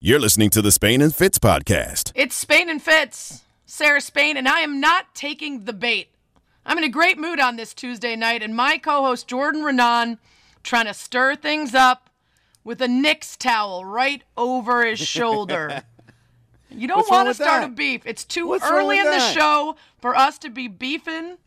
You're listening to the Spain and Fitz podcast. It's Spain and Fitz, Sarah Spain, and I am not taking the bait. I'm in a great mood on this Tuesday night, and my co host Jordan Raanan trying to stir things up with a Knicks towel right over his shoulder. You don't want to start that? a beef. It's too What's early with in the show for us to be beefing,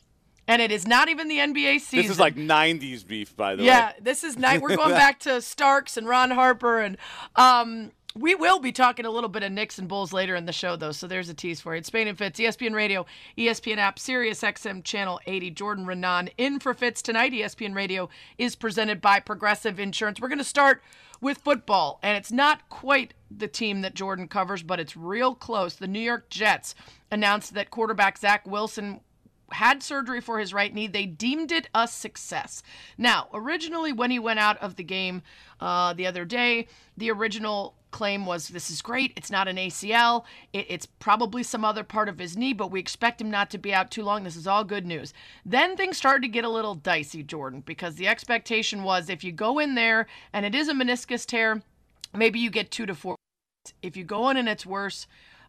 and it is not even the NBA season. This is like '90s beef, by the Yeah, way. Yeah, this is night. We're going back to Starks and Ron Harper, and um, we will be talking a little bit of Knicks and Bulls later in the show, though. So there's a tease for you. It's Spain and Fitz, ESPN Radio, ESPN app, Sirius XM Channel 80. Jordan Raanan in for Fitz tonight. ESPN Radio is presented by Progressive Insurance. We're going to start with football, and it's not quite the team that Jordan covers, but it's real close. The New York Jets announced that quarterback Zach Wilson had surgery for his right knee. They deemed it a success. Now, originally, when he went out of the game uh, the other day, the original claim was this is great. It's not an ACL. It, it's probably some other part of his knee, but we expect him not to be out too long. This is all good news. Then things started to get a little dicey, Jordan, because the expectation was if you go in there and it is a meniscus tear, maybe you get two to four. If you go in and it's worse,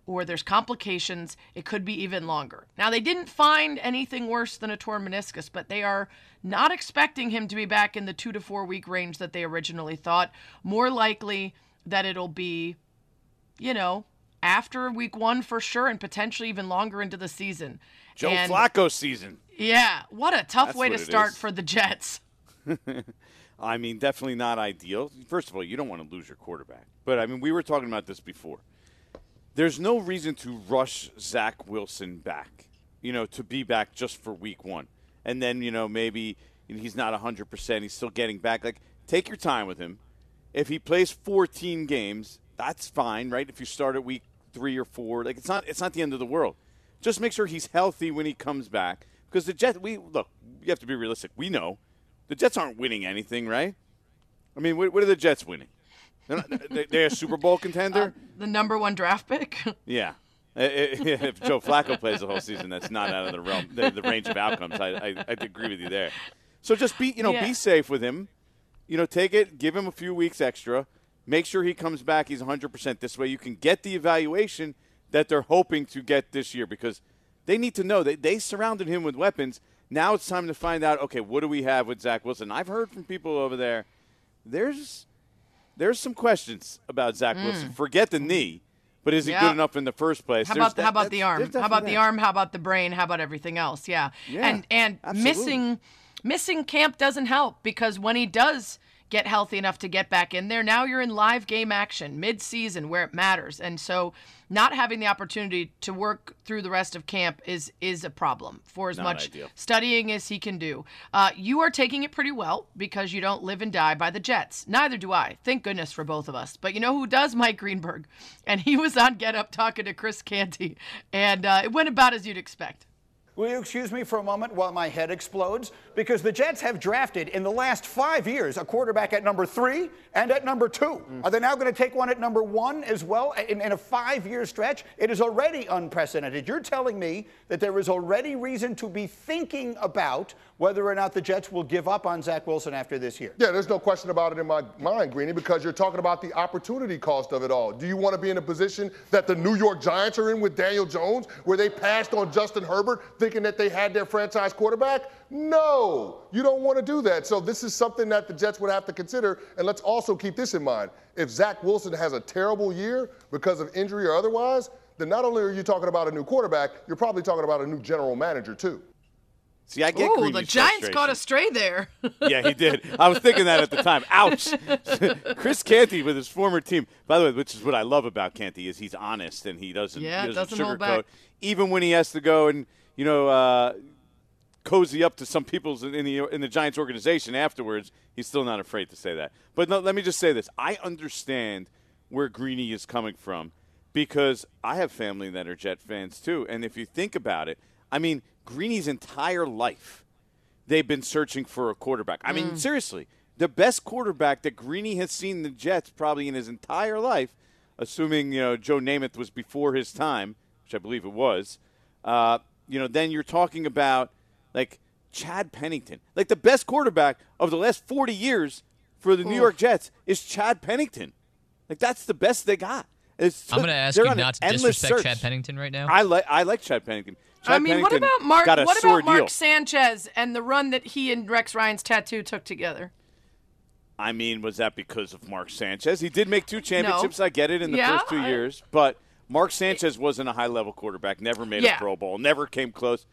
or there's complications, it could be even longer. Now, they didn't find anything worse than a torn meniscus, but they are not expecting him to be back in the two to four week range that they originally thought. More likely that it'll be, you know, after week one for sure, and potentially even longer into the season. Joe And- Flacco season. Yeah, what a tough That's way to start is. for the Jets. I mean, definitely not ideal. First of all, you don't want to lose your quarterback. But I mean, we were talking about this before. There's no reason to rush Zach Wilson back. You know, to be back just for week one, and then you know maybe he's not 100. percent He's still getting back. Like, take your time with him. If he plays 14 games, that's fine, right? If you start at week three or four, like it's not it's not the end of the world. Just make sure he's healthy when he comes back. Because the Jets, we look, you have to be realistic. We know the Jets aren't winning anything, right? I mean, what, what are the Jets winning? They're, not, they're a Super Bowl contender. Uh, the number one draft pick. yeah. If Joe Flacco plays the whole season, that's not out of the realm, the, the range of outcomes. I, I, I agree with you there. So just be, you know, Yeah. be safe with him. You know, take it, give him a few weeks extra. Make sure he comes back. He's 100%. This way you can get the evaluation that they're hoping to get this year because they need to know that they surrounded him with weapons. Now it's time to find out, okay, what do we have with Zach Wilson? I've heard from people over there, there's there's some questions about Zach Wilson. Forget the knee, but is he Mm. Yeah. good enough in the first place? How about that- how about the arm? How about definitely the arm? How about the brain? How about everything else? Yeah. Yeah, and and absolutely. missing missing camp doesn't help because when he does get healthy enough to get back in there, now you're in live game action mid-season where it matters. And so not having the opportunity to work through the rest of camp is is a problem for as Not much ideal. studying as he can do. Uh, you are taking it pretty well because you don't live and die by the Jets. Neither do I. Thank goodness for both of us. But you know who does? Mike Greenberg. And he was on Get Up talking to Chris Canty. And uh, it went about as you'd expect. Will you excuse me for a moment while my head explodes? Because the Jets have drafted in the last five years a quarterback at number three and at number two. Mm. Are they now going to take one at number one as well in, in a five year stretch? It is already unprecedented. You're telling me that there is already reason to be thinking about whether or not the Jets will give up on Zach Wilson after this year. Yeah, there's no question about it in my mind, Greeny, because you're talking about the opportunity cost of it all. Do you want to be in a position that the New York Giants are in with Daniel Jones, where they passed on Justin Herbert thinking that they had their franchise quarterback? No, you don't want to do that. So this is something that the Jets would have to consider. And let's also keep this in mind. If Zach Wilson has a terrible year because of injury or otherwise, then not only are you talking about a new quarterback, you're probably talking about a new general manager too. See, I get Ooh, the Giants caught a stray there. yeah, he did. I was thinking that at the time. Ouch. Chris Canty with his former team. By the way, which is what I love about Canty is he's honest and he doesn't, Yeah, he doesn't, doesn't hold sugarcoat. back. Even when he has to go and you know uh, cozy up to some people in the in the Giants organization afterwards, he's still not afraid to say that. But no, let me just say this: I understand where Greeny is coming from because I have family that are Jet fans too, and if you think about it, I mean, Greeny's entire life they've been searching for a quarterback. I mean, seriously, the best quarterback that Greeny has seen the Jets probably in his entire life, assuming you know Joe Namath was before his time, which I believe it was. Uh, you know, then you're talking about like Chad Pennington, like the best quarterback of the last 40 years for the New York Jets is Chad Pennington. Like that's the best they got. It's I'm going to ask you not to disrespect search. Chad Pennington right now. I like I like Chad Pennington. Chad I mean, what about Mark? What about Mark deal. Sanchez and the run that he and Rex Ryan's tattoo took together? I mean, was that because of Mark Sanchez? He did make two championships. I get it in the Yeah, first two I- years, but Mark Sanchez wasn't a high level quarterback. Never made Yeah. a Pro Bowl. Never came close.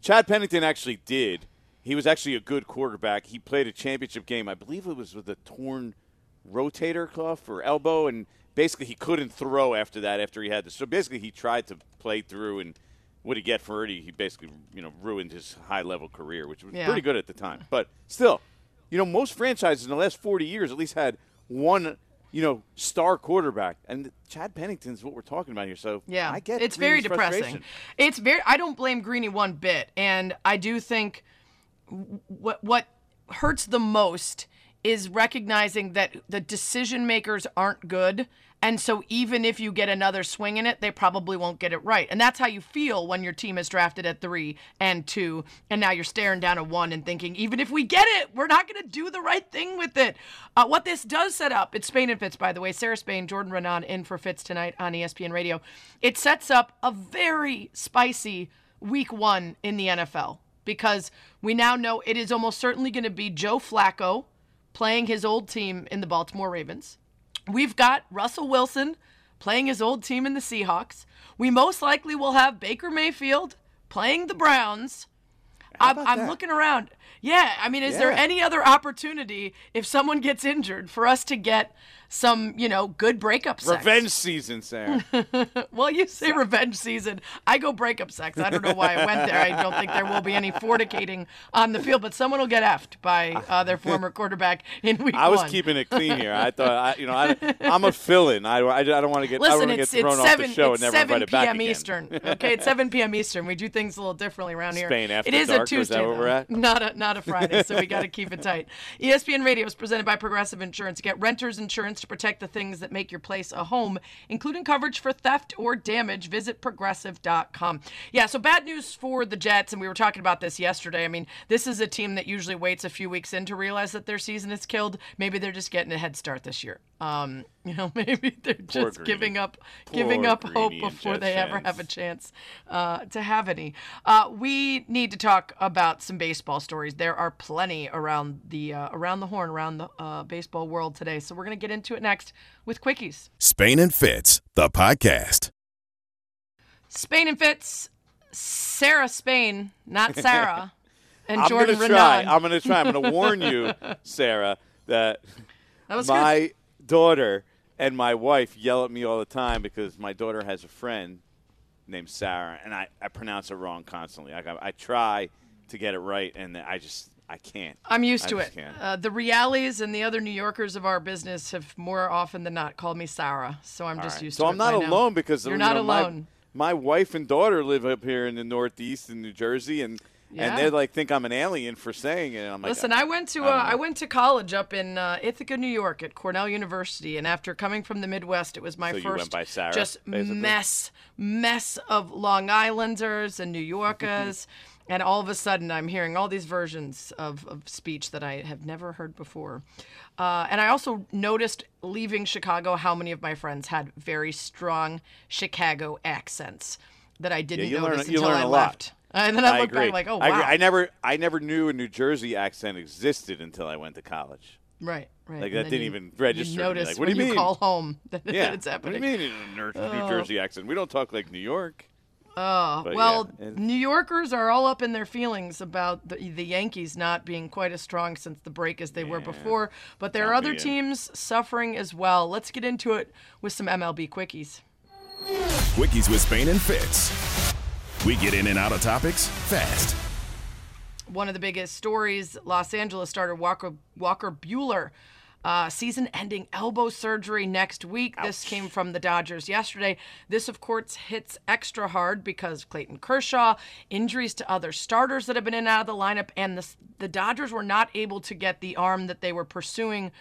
Chad Pennington actually did. He was actually a good quarterback. He played a championship game. I believe it was with a torn rotator cuff or elbow, and basically he couldn't throw after that. After he had this, so basically he tried to play through and. What he get for it? He basically, you know, ruined his high-level career, which was Yeah. pretty good at the time. But still, you know, most franchises in the last 40 years at least had one, you know, star quarterback. And Chad Pennington's what we're talking about here. So Yeah, I get it's very depressing. It's very. I don't blame Greeny one bit, and I do think what what hurts the most is recognizing that the decision makers aren't good. And so even if you get another swing in it, they probably won't get it right. And that's how you feel when your team is drafted at three and two, and now you're staring down a one and thinking, even if we get it, we're not going to do the right thing with it. Uh, what this does set up, it's Spain and Fitz, by the way. Sarah Spain, Jordan Raanan in for Fitz tonight on ESPN Radio. It sets up a very spicy week one in the NFL because we now know it is almost certainly going to be Joe Flacco playing his old team in the Baltimore Ravens. We've got Russell Wilson playing his old team in the Seahawks. We most likely will have Baker Mayfield playing the Browns. I'm, I'm looking around. Yeah, I mean, is there any other opportunity if someone gets injured for us to get some, you know, good breakup sex? Revenge season, Sarah. Well, you say revenge season. I go breakup sex. I don't know why I went there. I don't think there will be any fornicating on the field, but someone will get effed by uh, their former quarterback in week I was one. keeping it clean here. I thought, I, you know, I, I'm a fill-in. I, I, I don't want to get, Listen, don't want to it's, get thrown it's off seven. the show and never seven invite it back p.m. again. Eastern. Okay, it's seven p.m. Eastern. We do things a little differently around here. Spain after it is dark, a or is that Tuesday, where we're at? not a not a Friday. So we got to keep it tight. ESPN Radio is presented by Progressive Insurance. Get renters insurance to protect the things that make your place a home, including coverage for theft or damage. Visit progressive.com. Yeah. So bad news for the Jets, and we were talking about this yesterday. I mean, this is a team that usually waits a few weeks in to realize that their season is killed. Maybe they're just getting a head start this year. Um, you know, maybe they're just Greeny. giving up, Poor giving up hope before Jets they ever have a chance uh, to have any. Uh, we need to talk about some baseball stories. There are plenty around the uh, around the horn, around the uh, baseball world today. So we're gonna get into it next with quickies. Spain and Fitz, the podcast. Spain and Fitz, Sarah Spain, not Sarah, and I'm Jordan gonna try. Raanan. I'm gonna try. I'm gonna warn you, Sarah, that that was good. My daughter and my wife yell at me all the time because my daughter has a friend named Sarah, and I, I pronounce it wrong constantly. I, I try to get it right, and I just I can't. I'm used I to it. Uh, the Reales and the other New Yorkers of our business have more often than not called me Sarah, so I'm All just right. used so to it. So I'm not by now. alone because you're you not know, my- alone. My, wife and daughter live up here in the Northeast in New Jersey, and Yeah. and they like think I'm an alien for saying it. I'm like, Listen, I went to I uh. I went to college up in uh, Ithaca, New York, at Cornell University, and after coming from the Midwest, it was my So first Sarah, just basically? mess mess of Long Islanders and New Yorkers. And all of a sudden, I'm hearing all these versions of, of speech that I have never heard before. Uh, and I also noticed leaving Chicago how many of my friends had very strong Chicago accents that I didn't learn- notice you until learn I a lot. left. And then I, I looked agree. back like, oh, wow. I, agree. I never I never knew a New Jersey accent existed until I went to college. Right, right. Like, And that didn't you- even register You notice Like, what when do you you mean? call home that Yeah, it's what do you mean in a New, New oh. Jersey accent? We don't talk like New York. Oh, But, well, yeah, New Yorkers are all up in their feelings about the, the Yankees not being quite as strong since the break as they were before. But there are other me in. teams suffering as well. Let's get into it with some MLB quickies. Quickies with Spain and Fitz. We get in and out of topics fast. one of the biggest stories Los Angeles starter Walker, Walker Buehler. Uh, season ending elbow surgery next week. This came from the Dodgers yesterday. This, of course, hits extra hard because Clayton Kershaw, injuries to other starters that have been in and out of the lineup, and the, the Dodgers were not able to get the arm that they were pursuing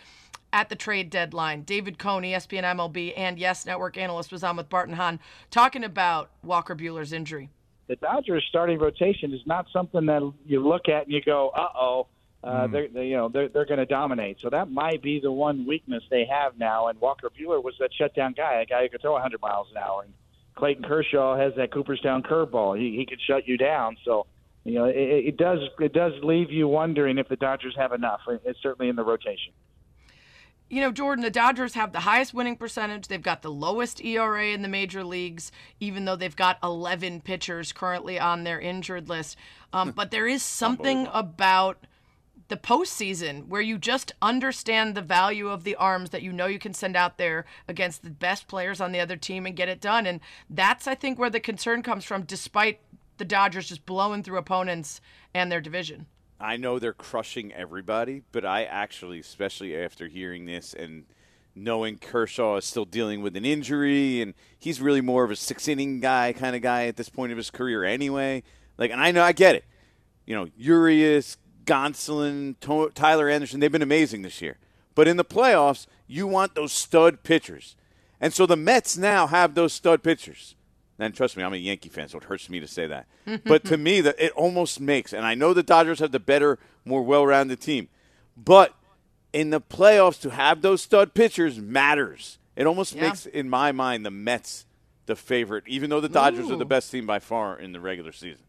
at the trade deadline. David Cone, ESPN MLB, and Yes Network analyst was on with Barton Hahn talking about Walker Buehler's injury. The Dodgers starting rotation is not something that you look at and you go, uh oh, uh, they're, they, you know they're they're going to dominate. So that might be the one weakness they have now. And Walker Buehler was that shutdown guy, a guy who could throw 100 miles an hour. And Clayton Kershaw has that Cooperstown curveball. He he could shut you down. So you know it, it does it does leave you wondering if the Dodgers have enough. It's certainly in the rotation. You know, Jordan, the Dodgers have the highest winning percentage. They've got the lowest ERA in the major leagues, even though they've got 11 pitchers currently on their injured list. Um, but there is something about the postseason where you just understand the value of the arms that you know you can send out there against the best players on the other team and get it done. And that's, I think, where the concern comes from, despite the Dodgers just blowing through opponents and their division. I know they're crushing everybody, but I actually, especially after hearing this and knowing Kershaw is still dealing with an injury and he's really more of a six inning guy kind of guy at this point of his career anyway. Like, and I know I get it. You know, Urias, Gonsolin, to- Tyler Anderson, they've been amazing this year. But in the playoffs, you want those stud pitchers. And so the Mets now have those stud pitchers. And trust me, I'm a Yankee fan, so it hurts me to say that. but to me, that it almost makes, and I know the Dodgers have the better, more well-rounded team, but in the playoffs to have those stud pitchers matters. It almost Yeah. makes, in my mind, the Mets the favorite, even though the Dodgers are the best team by far in the regular season.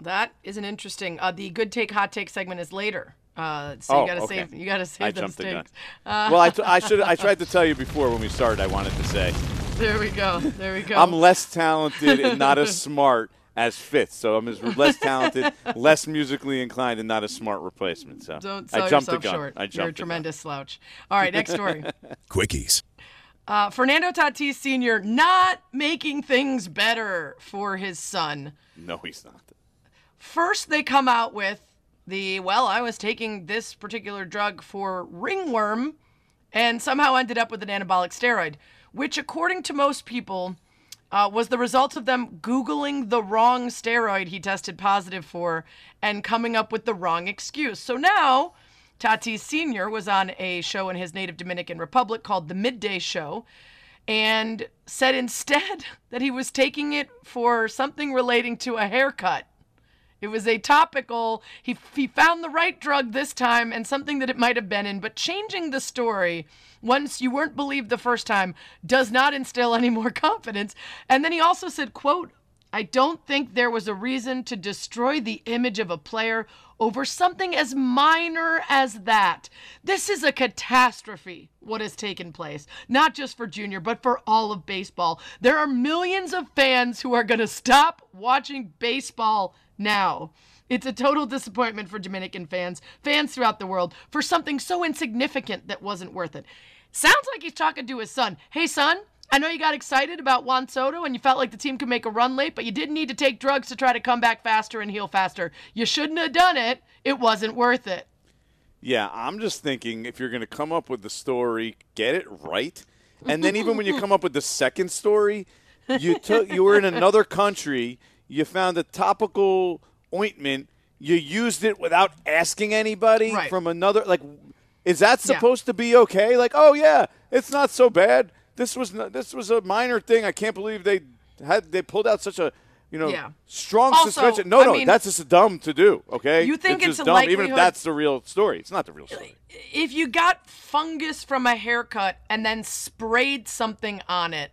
That is an interesting. Uh, the good take, hot take segment is later. Uh, so Oh, you gotta okay. save. You gotta save I those jumped the gun. Uh, well, I, t- I should. I tried to tell you before when we started. I wanted to say there we go. There we go. I'm less talented and not as smart as Fitz. So I'm as less talented, less musically inclined, and not a smart replacement. So Don't I sell jumped yourself the gun. short. I jumped You're a the gun. tremendous slouch. All right, next story. Quickies. Uh, Fernando Tatis Sr. not making things better for his son. No, he's not. First, they come out with the, well, I was taking this particular drug for ringworm and somehow ended up with an anabolic steroid, which, according to most people, uh, was the result of them Googling the wrong steroid he tested positive for and coming up with the wrong excuse. So now, Tatis Sr. was on a show in his native Dominican Republic called The Midday Show and said instead that he was taking it for something relating to a haircut. It was a topical. He he found the right drug this time and something that it might have been in, but changing the story once you weren't believed the first time does not instill any more confidence. And then he also said, quote, I don't think there was a reason to destroy the image of a player over something as minor as that. This is a catastrophe, what has taken place, not just for Junior, but for all of baseball. There are millions of fans who are going to stop watching baseball now. It's a total disappointment for Dominican fans, fans throughout the world, for something so insignificant that wasn't worth it. Sounds like he's talking to his son. Hey, son, I know you got excited about Juan Soto and you felt like the team could make a run late, but you didn't need to take drugs to try to come back faster and heal faster. You shouldn't have done it. It wasn't worth it. Yeah, I'm just thinking if you're going to come up with the story, get it right. And then even when you come up with the second story, you took you were in another country, you found a topical ointment, you used it without asking anybody Right. from another like is that Yeah. supposed to be okay? Like, "Oh yeah, it's not so bad. This was not, this was a minor thing. I can't believe they had they pulled out such a you know, Yeah. strong Also, suspension. No, I no, mean- that's just dumb to do. Okay, You think it's just a dumb, even if that's the real story. It's not the real story. if you got fungus from a haircut and then sprayed something on it,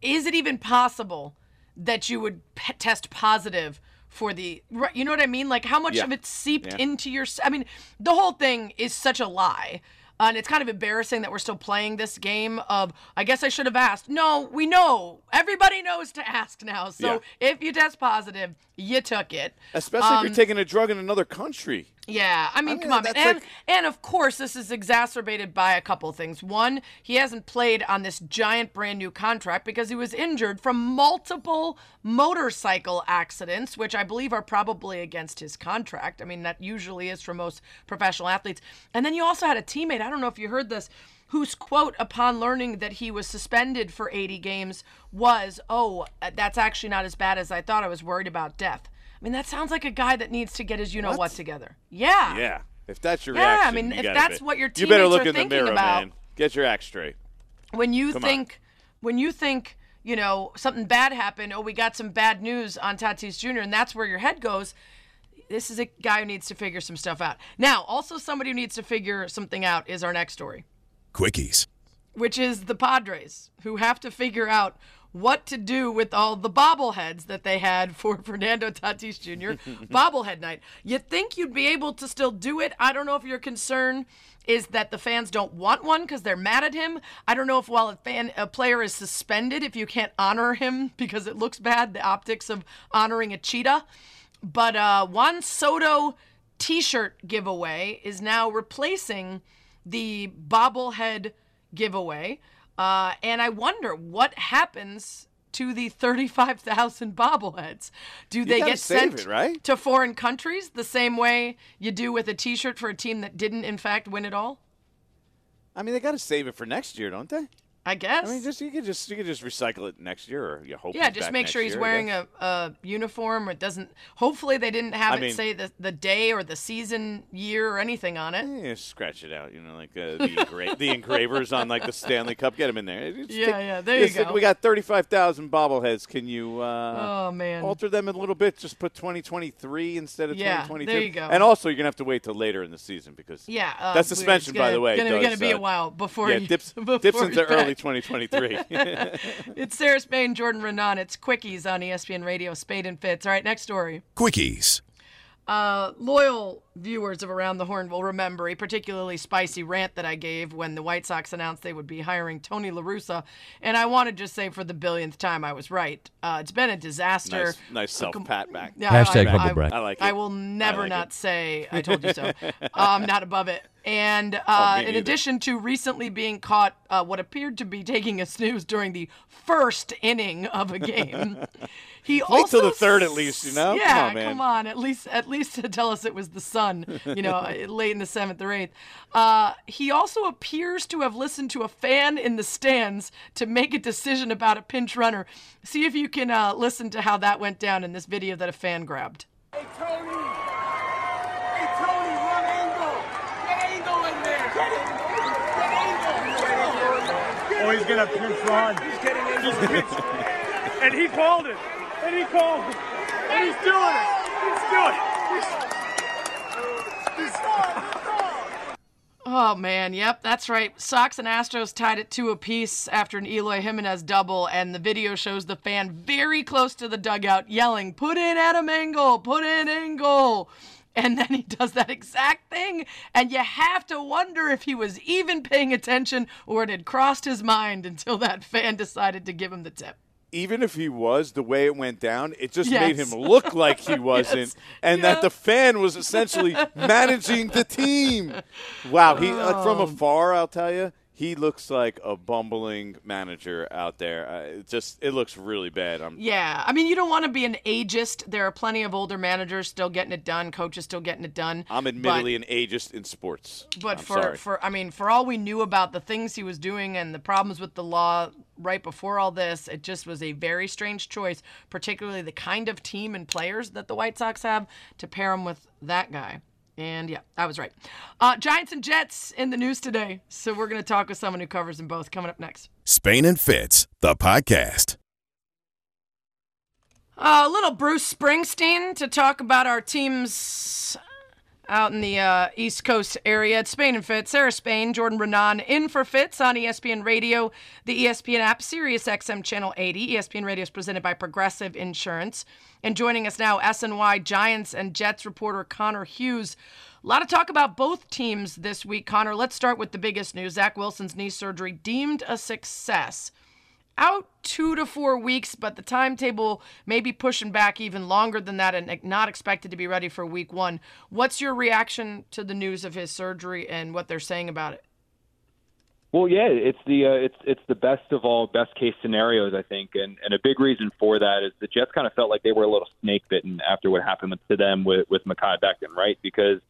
is it even possible that you would p- test positive for the you know what I mean? Like how much Yeah. of it seeped Yeah. into your i mean, the whole thing is such a lie. And it's kind of embarrassing that we're still playing this game of I guess I should have asked. No, we know. Everybody knows to ask now. So if you test positive, you took it. Especially if Um, you're taking a drug in another country. Yeah, I mean, mean, come on. And, like- and of course, this is exacerbated by a couple things. One, he hasn't played on this giant brand new contract because he was injured from multiple motorcycle accidents, which I believe are probably against his contract. I mean, that usually is for most professional athletes. And then you also had a teammate, I don't know if you heard this, whose quote upon learning that he was suspended for 80 games was, Oh, that's actually not as bad as I thought. I was worried about death. I mean, that sounds like a guy that needs to get his you know what, What? together. Yeah. Yeah. If that's your Yeah, I mean, you if that's be- what your you better look are in the thinking mirror, about. man. Get your act straight. When you Come on. think when you think, you know, something bad happened, oh, we got some bad news on Tatis Jr., and that's where your head goes. this is a guy who needs to figure some stuff out. Now, also somebody who needs to figure something out is our next story, Quickies. which is the Padres, who have to figure out what to do with all the bobbleheads that they had for Fernando Tatis Jr. bobblehead night. You'd think you'd be able to still do it. I don't know if your concern is that the fans don't want one because they're mad at him. I don't know if while a fan a player is suspended, if you can't honor him because it looks bad, the optics of honoring a cheetah. But uh, Juan Soto T-shirt giveaway is now replacing the bobblehead giveaway, uh, and I wonder what happens to the 35,000 bobbleheads. Do they get sent it, right? to foreign countries the same way you do with a T-shirt for a team that didn't, in fact, win it all? I mean, they got to save it for next year, don't they? I guess. I mean, just you could just you could just recycle it next year, or you hope. yeah, just make sure he's year, wearing a, a uniform or it doesn't. Hopefully, they didn't have I it mean- say the, the day or the season, year, or anything on it. Yeah, scratch it out. You know, like uh, the, engra- the engravers on like the Stanley Cup. Get them in there. Just Yeah, take- yeah, there you go. We got thirty-five thousand bobbleheads. Can you uh, Oh, man. alter them a little bit? Just put twenty twenty-three instead of Yeah, twenty there you go. And also, you're gonna have to wait till later in the season because Yeah, uh, that suspension, by gonna- the way, gonna, does, gonna be uh, a while before yeah, dips before dips into early. 2023. It's Sarah Spain, Jordan Raanan. It's Quickies on ESPN Radio, Spain and Fitz. All right, next story. Quickies. Uh, loyal viewers of Around the Horn will remember a particularly spicy rant that I gave when the White Sox announced they would be hiring Tony La Russa. And I want to just say for the billionth time, I was right. Uh, it's been a disaster. nice, nice self pat back. Yeah, Hashtag I, humble I, brag. I like I will never like not it. say I told you so. I'm not above it. And uh, Oh, in addition to recently being caught uh, what appeared to be taking a snooze during the first inning of a game, he Wait also till the third at least, you know? Come Yeah, on, man. come on. At least, at least to tell us it was the sun. You know, late in the seventh or eighth. Uh, he also appears to have listened to a fan in the stands to make a decision about a pinch runner. See if you can uh, listen to how that went down in this video that a fan grabbed. Hey Tony! Hey Tony, run Engel! Get Engel in there! Get it! Get Engel! Oh, he's gonna pinch run. He's getting Engel. And he called it. And he called it. And he's doing it. He's doing it. Oh man, yep, that's right. Sox and Astros tied it two apiece after an Eloy Jimenez double, and the video shows the fan very close to the dugout yelling, "Put in Adam Engel! Put in Engel!" And then he does that exact thing, and you have to wonder if he was even paying attention or it had crossed his mind until that fan decided to give him the tip. even if he was the way it went down, it just Yes. made him look like he wasn't, Yes. and that the fan was essentially managing the team. Wow, he like, Oh. from um, afar, I'll tell you, he looks like a bumbling manager out there. Uh, it just it looks really bad. I'm, Yeah, I mean, you don't want to be an ageist. There are plenty of older managers still getting it done, coaches still getting it done. I'm but- admittedly an ageist in sports. But I'm for sorry. for I mean, for all we knew about the things he was doing and the problems with the law right before all this, it just was a very strange choice, particularly the kind of team and players that the White Sox have to pair him with that guy. And yeah, I was right. Uh, Giants and Jets in the news today. So we're going to talk with someone who covers them both coming up next. Spain and Fitz, the podcast. Uh, a little Bruce Springsteen to talk about our teams out in the uh, East Coast area. It's Spain and Fitz. Sarah Spain, Jordan Raanan in for Fitz on ESPN Radio, the ESPN app, Sirius XM Channel 80. ESPN Radio is presented by Progressive Insurance. And joining us now, SNY Giants and Jets reporter Connor Hughes. A lot of talk about both teams this week, Connor. Let's start with the biggest news. Zach Wilson's knee surgery deemed a success out two to four weeks, but the timetable may be pushing back even longer than that and not expected to be ready for week one. What's your reaction to the news of his surgery and what they're saying about it? Well, yeah, it's the uh, it's it's the best of all best case scenarios, I think, and and a big reason for that is the Jets kind of felt like they were a little snake bitten after what happened to them with with Mekhi Becton, right? Because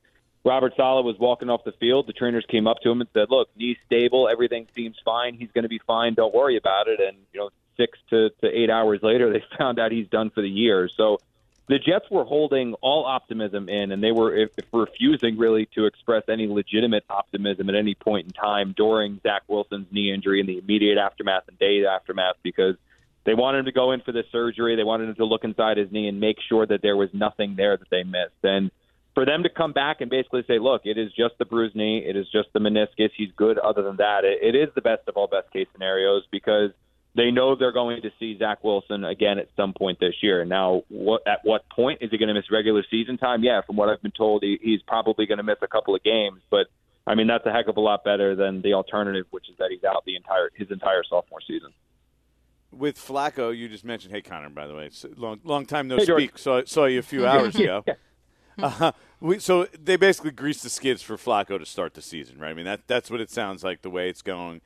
Robert Saleh was walking off the field, the trainers came up to him and said, "Look, knee's stable, everything seems fine, he's going to be fine, don't worry about it." And you know, six to to eight hours later, they found out he's done for the year. So the Jets were holding all optimism in, and they were if, if refusing really to express any legitimate optimism at any point in time during Zach Wilson's knee injury and the immediate aftermath and day aftermath because They wanted him to go in for the surgery. They wanted him to look inside his knee and make sure that there was nothing there that they missed. And for them to come back and basically say, look, it is just the bruised knee, it is just the meniscus. He's good. Other than that, it, it is the best of all best case scenarios because they know they're going to see Zach Wilson again at some point this year. Now, what at what point is he going to miss regular season time? Yeah, from what I've been told, he, he's probably going to miss a couple of games, but I mean that's a heck of a lot better than the alternative, which is that he's out the entire his entire sophomore season with Flacco, you just mentioned. Hey, Connor, by the way, it's long long time no hey, speak. Saw saw you a few hours ago. Uh, we, so they basically greased the skids for Flacco to start the season, right? I mean that that's what it sounds like the way it's going.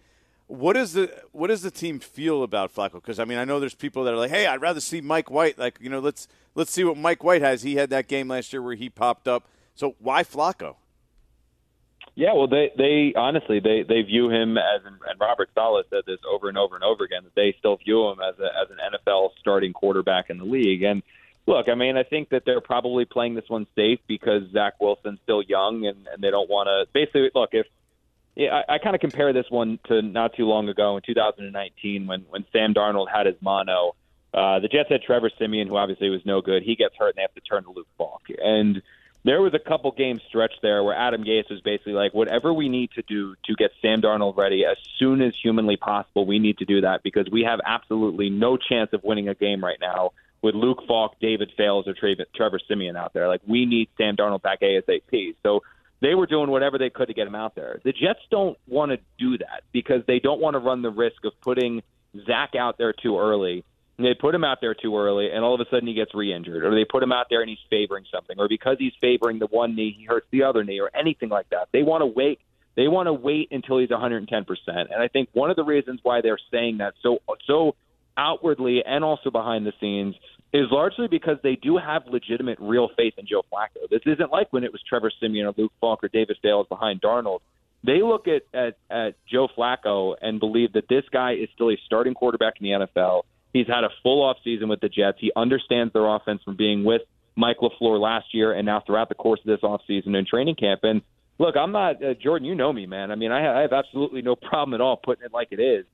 What is the what does the team feel about Flacco? Because I mean I know there's people that are like, hey, I'd rather see Mike White. Like you know, let's let's see what Mike White has. He had that game last year where he popped up. So why Flacco? Yeah, well, they they honestly they they view him as and Robert Saleh said this over and over and over again that they still view him as a, as an NFL starting quarterback in the league. And look, I mean, I think that they're probably playing this one safe because Zach Wilson's still young and and they don't want to basically look if. Yeah, I, I kind of compare this one to not too long ago in 2019 when when Sam Darnold had his mono. Uh, the Jets had Trevor Siemian, who obviously was no good. He gets hurt, and they have to turn to Luke Falk. And there was a couple game stretch there where Adam Gase was basically like, whatever we need to do to get Sam Darnold ready as soon as humanly possible, we need to do that because we have absolutely no chance of winning a game right now with Luke Falk, David Fales, or Trevor Siemian out there. Like, we need Sam Darnold back ASAP. So they were doing whatever they could to get him out there. The Jets don't want to do that because they don't want to run the risk of putting Zach out there too early they put him out there too early, and all of a sudden he gets re-injured, or they put him out there and he's favoring something, or because he's favoring the one knee, he hurts the other knee, or anything like that. They want to wait. They want to wait until he's 110 percent, and I think one of the reasons why they're saying that so so outwardly and also behind the scenes is largely because they do have legitimate, real faith in Joe Flacco. This isn't like when it was Trevor Siemian or Luke Falk or David Fales behind Darnold. They look at, at, at Joe Flacco and believe that this guy is still a starting quarterback in the NFL He's had a full off season with the Jets. He understands their offense from being with Mike LaFleur last year and now throughout the course of this offseason and training camp. And look, I'm not, uh, Jordan, you know me, man. I mean, I, I have absolutely no problem at all putting it like it is.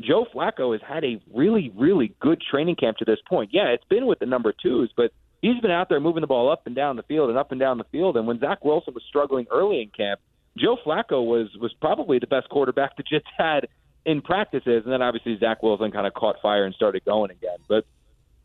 Joe Flacco has had a really, really good training camp to this point. Yeah, it's been with the number twos, but he's been out there moving the ball up and down the field and up and down the field. And when Zach Wilson was struggling early in camp, Joe Flacco was was probably the best quarterback the Jets had in practices, and then obviously Zach Wilson kind of caught fire and started going again. But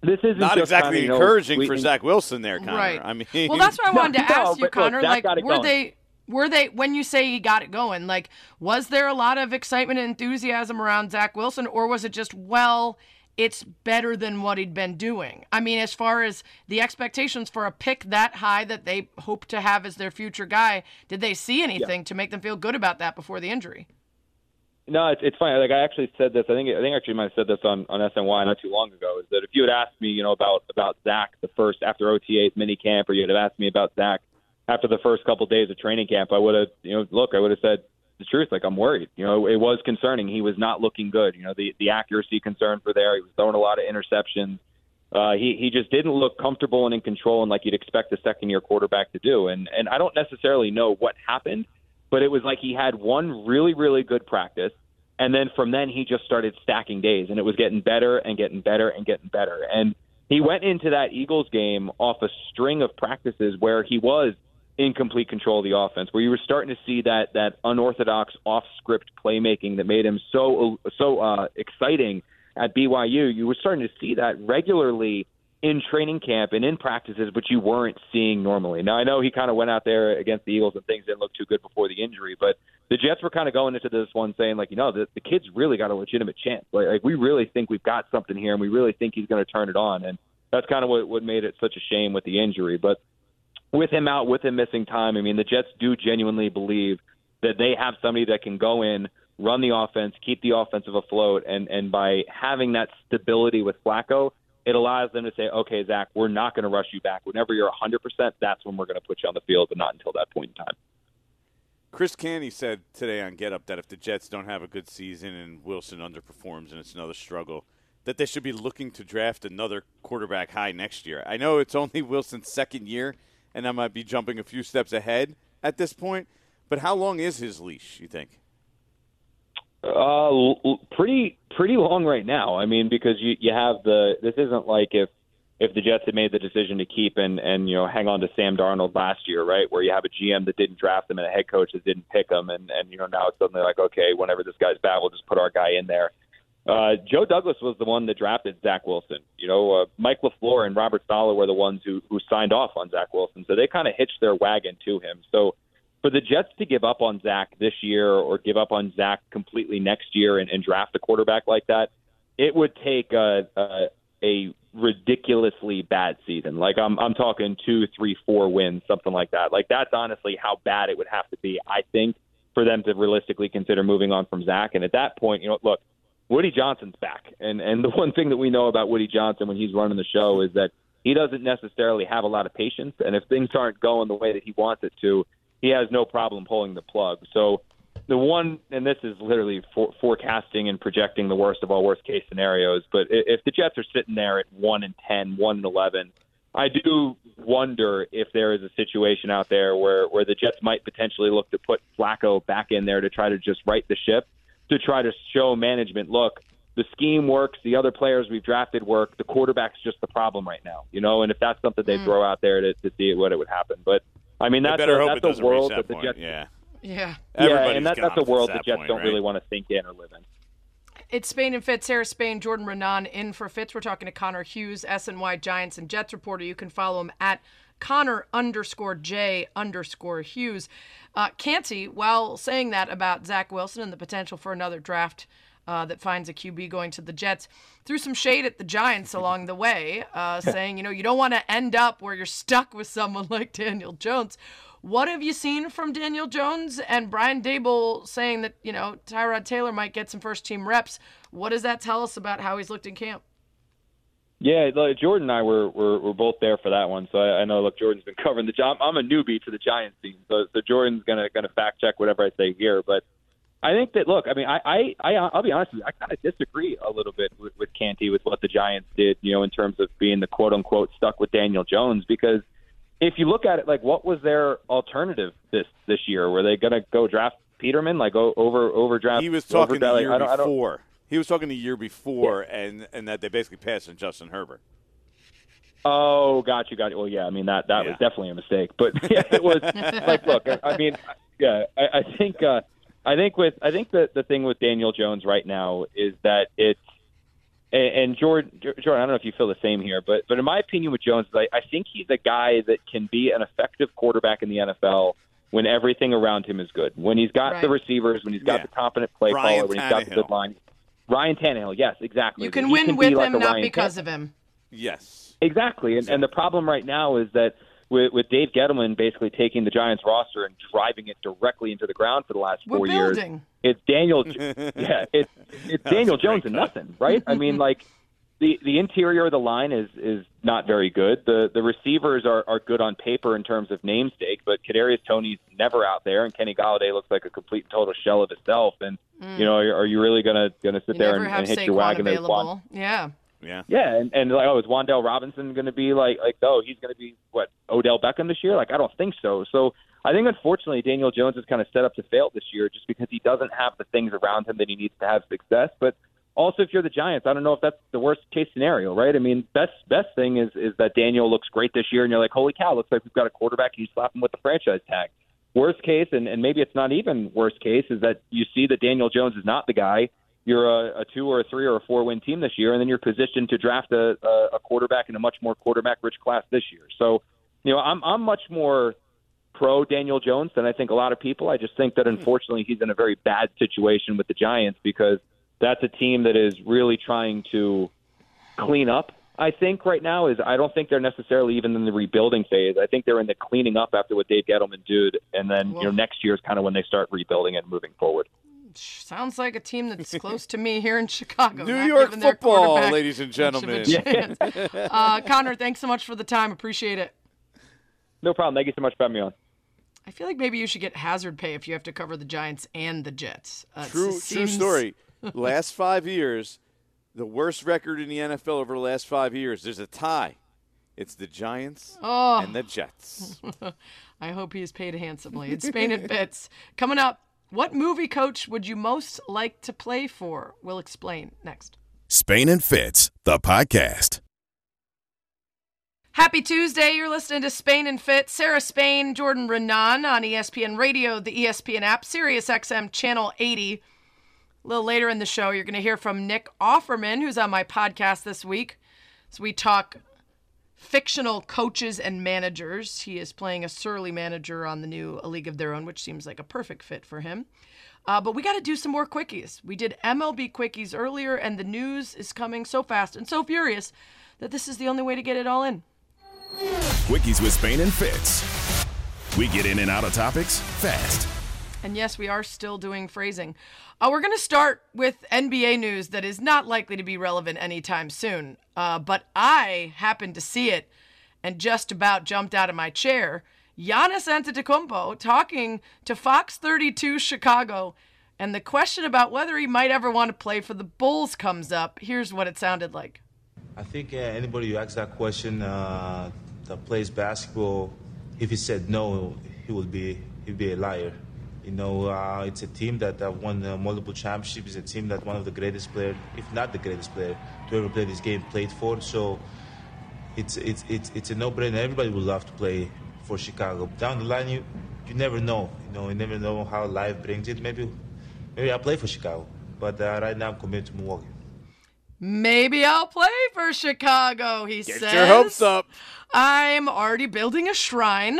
this isn't exactly kind of, encouraging know, for Zach Wilson there, Connor. Right. I mean, well, that's what I wanted no, to ask no, you, Connor. Look, like, were going. they? Were they when you say he got it going? Like, was there a lot of excitement and enthusiasm around Zach Wilson, or was it just well? it's better than what he'd been doing. I mean, as far as the expectations for a pick that high that they hope to have as their future guy, did they see anything yeah. to make them feel good about that before the injury? No, it's it's funny. Like I actually said this. I think I think actually might have said this on on SNY not too long ago. Is that if you had asked me, you know, about about Zach the first after OTA's mini camp, or you'd have asked me about Zach after the first couple of days of training camp, I would have, you know, look, I would have said the truth. Like I'm worried. You know, it was concerning. He was not looking good. You know, the the accuracy concern for there. He was throwing a lot of interceptions. Uh, he he just didn't look comfortable and in control, and like you'd expect a second year quarterback to do. And and I don't necessarily know what happened but it was like he had one really, really good practice. And then from then, he just started stacking days, and it was getting better and getting better and getting better. And he went into that Eagles game off a string of practices where he was in complete control of the offense, where you were starting to see that that unorthodox off-script playmaking that made him so so uh, exciting at BYU. You were starting to see that regularly in training camp and in practices, but you weren't seeing normally. Now I know he kind of went out there against the Eagles and things didn't look too good before the injury, but the Jets were kind of going into this one saying like, you know, the, the kid's really got a legitimate chance. Like, like we really think we've got something here, and we really think he's going to turn it on. And that's kind of what what made it such a shame with the injury. But with him out, with him missing time, I mean, the Jets do genuinely believe that they have somebody that can go in, run the offense, keep the offensive afloat, and and by having that stability with Flacco it allows them to say, okay, Zach, we're not going to rush you back. Whenever you're 100%, that's when we're going to put you on the field, but not until that point in time. Chris Canty said today on Get Up that if the Jets don't have a good season and Wilson underperforms and it's another struggle, that they should be looking to draft another quarterback high next year. I know it's only Wilson's second year, and I might be jumping a few steps ahead at this point, but how long is his leash, you think? Uh, pretty pretty long right now. I mean, because you you have the this isn't like if if the Jets had made the decision to keep and and you know hang on to Sam Darnold last year, right? Where you have a GM that didn't draft him and a head coach that didn't pick him, and and you know now it's suddenly like okay, whenever this guy's bad, we'll just put our guy in there. Uh, Joe Douglas was the one that drafted Zach Wilson. You know, uh, Mike LaFleur and Robert Saleh were the ones who who signed off on Zach Wilson, so they kind of hitched their wagon to him. So for the Jets to give up on Zach this year or give up on Zach completely next year and, and draft a quarterback like that, it would take a, a, a ridiculously bad season. Like I'm, I'm talking two, three, four wins, something like that. Like that's honestly how bad it would have to be, I think, for them to realistically consider moving on from Zach. And at that point, you know, look, Woody Johnson's back, and and the one thing that we know about Woody Johnson when he's running the show is that he doesn't necessarily have a lot of patience, and if things aren't going the way that he wants it to, he has no problem pulling the plug. So the one, and this is literally for, forecasting and projecting the worst of all worst case scenarios. But if the Jets are sitting there at one and 10, one and eleven, I do wonder if there is a situation out there where where the Jets might potentially look to put Flacco back in there to try to just right the ship, to try to show management, look, the scheme works, the other players we've drafted work, the quarterback's just the problem right now, you know. And if that's something they hmm. throw out there to, to see what it would happen, but I mean that's better a, hope it that's a doesn't reach world that that the. Jets Yeah. Yeah. yeah, and that, that's a world that the Jets point, don't right? really want to think in or live in. It's Spain and Fitz, Sarah Spain, Jordan Raanan in for Fitz. We're talking to Connor Hughes, SNY Giants and Jets reporter. You can follow him at Connor underscore J underscore Hughes. Uh, Canty, while saying that about Zach Wilson and the potential for another draft uh, that finds a QB going to the Jets, threw some shade at the Giants along the way, uh, saying, you know, you don't want to end up where you're stuck with someone like Daniel Jones. What have you seen from Daniel Jones and Brian Daboll saying that, you know, Tyrod Taylor might get some first team reps? What does that tell us about how he's looked in camp? Yeah, like, Jordan and I were, were were both there for that one, so I, I know. Look, Jordan's been covering the job. I'm a newbie to the Giants team, so so Jordan's gonna gonna fact check whatever I say here. But I think that look, I mean, I I, I I'll be honest with you, I kind of disagree a little bit with, with Canty with what the Giants did, you know, in terms of being the quote unquote stuck with Daniel Jones because if you look at it, like what was their alternative this this year? Were they gonna go draft Peterman, like over over draft? He was over, talking the like, year I don't, I don't, before. He was talking the year before, and and that they basically passed on Justin Herbert. Oh, got you, got you. Well, yeah, I mean that that was definitely a mistake, but yeah, it was like, look, I, I mean, yeah, I, I think, uh, I think with, I think that the thing with Daniel Jones right now is that it's, and, and Jordan, Jordan, I don't know if you feel the same here, but but in my opinion with Jones, I, I think he's a guy that can be an effective quarterback in the NFL when everything around him is good. When he's got the receivers, when he's got Yeah. the competent play Ryan caller, when he's got the good line. Ryan Tannehill, yes, exactly. You can he win be with like him, a not Ryan because Tannehill. of him. Yes. Exactly, and, and the problem right now is that with, with Dave Gettleman basically taking the Giants roster and driving it directly into the ground for the last We're four years, building. it's Daniel. yeah, it's it's Daniel a great Jones and nothing, right? I mean, like the the interior of the line is is not very good. The the receivers are are good on paper in terms of namesake, but Kadarius Toney's never out there, and Kenny Golladay looks like a complete and total shell of himself. And mm. you know, are, are you really gonna gonna sit You there and, and hit Saquon your wagon? as Juan- Yeah. Yeah. yeah, and, and like, oh, is Wan'Dale Robinson going to be like like oh he's going to be what Odell Beckham this year? Like I don't think so. So I think unfortunately Daniel Jones is kind of set up to fail this year just because he doesn't have the things around him that he needs to have success. But also, if you're the Giants, I don't know if that's the worst case scenario, right? I mean, best best thing is is that Daniel looks great this year, and you're like, holy cow, looks like we've got a quarterback, and you slap him with the franchise tag. Worst case, and, and maybe it's not even worst case, is that you see that Daniel Jones is not the guy. You're a, a two or a three or a four win team this year, and then you're positioned to draft a, a, a quarterback in a much more quarterback rich class this year. So, you know, I'm I'm much more pro Daniel Jones than I think a lot of people. I just think that hmm. unfortunately he's in a very bad situation with the Giants because that's a team that is really trying to clean up. I think right now is I don't think they're necessarily even in the rebuilding phase. I think they're in the cleaning up after what Dave Gettleman did, and then you know next year is kind of when they start rebuilding and moving forward. Sounds like a team that's close to me here in Chicago. New York football, ladies and much of a gentlemen. chance. uh, Connor, thanks so much for the time. Appreciate it. No problem. Thank you so much for having me on. I feel like maybe you should get hazard pay if you have to cover the Giants and the Jets. Uh, True, just true story. Last five years, the worst record in the NFL over the last five years. There's a tie. It's the Giants Oh. and the Jets. I hope he is paid handsomely. It's Spain and Fitz. Coming up, What movie coach would you most like to play for? We'll explain next. Spain and Fitz, the podcast. Happy Tuesday. You're listening to Spain and Fit. Sarah Spain, Jordan Raanan on ESPN Radio, the ESPN app, Sirius XM Channel 80. A little later in the show, you're going to hear from Nick Offerman, who's on my podcast this week. So we talk fictional coaches and managers. He is playing a surly manager on the new A League of Their Own, which seems like a perfect fit for him. Uh, but we got to do some more quickies. We did MLB quickies earlier, and the news is coming so fast and so furious that this is the only way to get it all in. Quickies with Spain and Fitz. We get in and out of topics fast. And yes, we are still doing phrasing. Uh, we're going to start with NBA news that is not likely to be relevant anytime soon. Uh, but I happened to see it and just about jumped out of my chair. Giannis Antetokounmpo talking to Fox 32 Chicago, and the question about whether he might ever want to play for the Bulls comes up. Here's what it sounded like. I think uh, anybody who asks that question uh, that plays basketball, if he said no, he would be he'd be a liar. You know, uh, it's a team that uh, won uh, multiple championships. It's a team that one of the greatest players, if not the greatest player, to ever play this game played for. So it's it's it's it's a no-brainer. Everybody would love to play for Chicago. Down the line, you you never know. You know, you never know how life brings it. Maybe maybe I'll play for Chicago, but uh, right now I'm committed to Milwaukee. Maybe I'll play for Chicago, he Get says. your hopes up. I'm already building a shrine.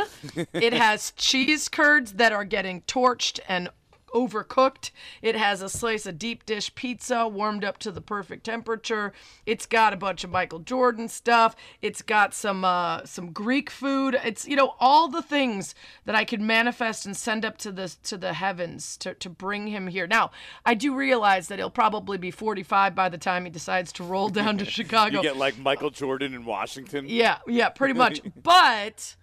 it has cheese curds that are getting torched and overcooked. It has a slice of deep dish pizza warmed up to the perfect temperature. It's got a bunch of Michael Jordan stuff. It's got some uh, some Greek food. It's you know all the things that I could manifest and send up to the to the heavens to to bring him here. Now I do realize that he'll probably be 45 by the time he decides to roll down to Chicago. You get like Michael Jordan in Washington. Yeah, yeah, pretty much. but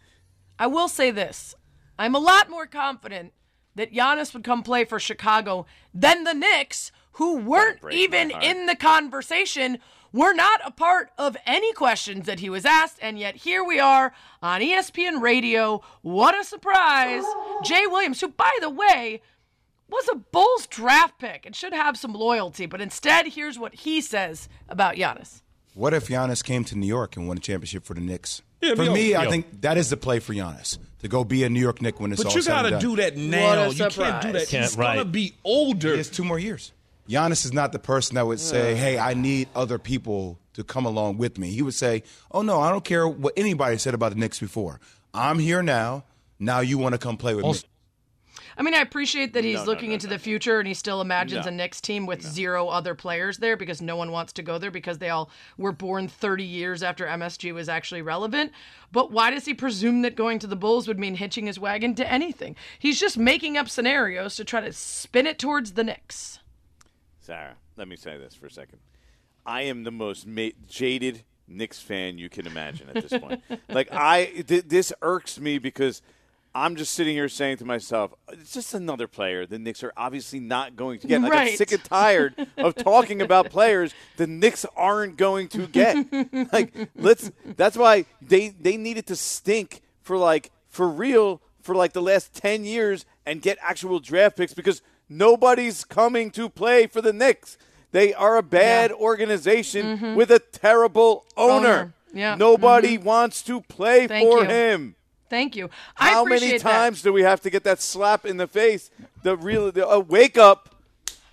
I will say this I'm a lot more confident that Giannis would come play for Chicago than the Knicks, who weren't even in the conversation, were not a part of any questions that he was asked. And yet here we are on ESPN Radio. What a surprise. Jay Williams, who, by the way, was a Bulls draft pick and should have some loyalty. But instead, here's what he says about Giannis. What if Giannis came to New York and won a championship for the Knicks? Yeah, for yo, me, I yo. think that is the play for Giannis to go be a New York Knick when it's But all you said and gotta do that now. a You can't do that. Can't- He's gonna be older. It's two more years. Giannis is not the person that would say, "Hey, I need other people to come along with me." He would say, "Oh no, I don't care what anybody said about the Knicks before. I'm here now. Now you want to come play with me." I mean, I appreciate that he's No, no, looking no, into the future and he still imagines No. a Knicks team with zero other players there because no one wants to go there because they all were born 30 years after MSG was actually relevant. But why does he presume that going to the Bulls would mean hitching his wagon to anything? He's just making up scenarios to try to spin it towards the Knicks. Sarah, let me say this for a second. I am the most ma- jaded Knicks fan you can imagine at this point. like I, th- this irks me because I'm just sitting here saying to myself, it's just another player the Knicks are obviously not going to get. Like I'm sick and tired of talking about players the Knicks aren't going to get. like let's. That's why they they needed to stink for like for real for like the last ten years and get actual draft picks because nobody's coming to play for the Knicks. They are a bad organization with a terrible owner. Mm-hmm. Owner. Yeah. Nobody wants to play Thank for you. him. Thank you. I How many appreciate that. times do we have to get that slap in the face? The real, the, uh, wake up.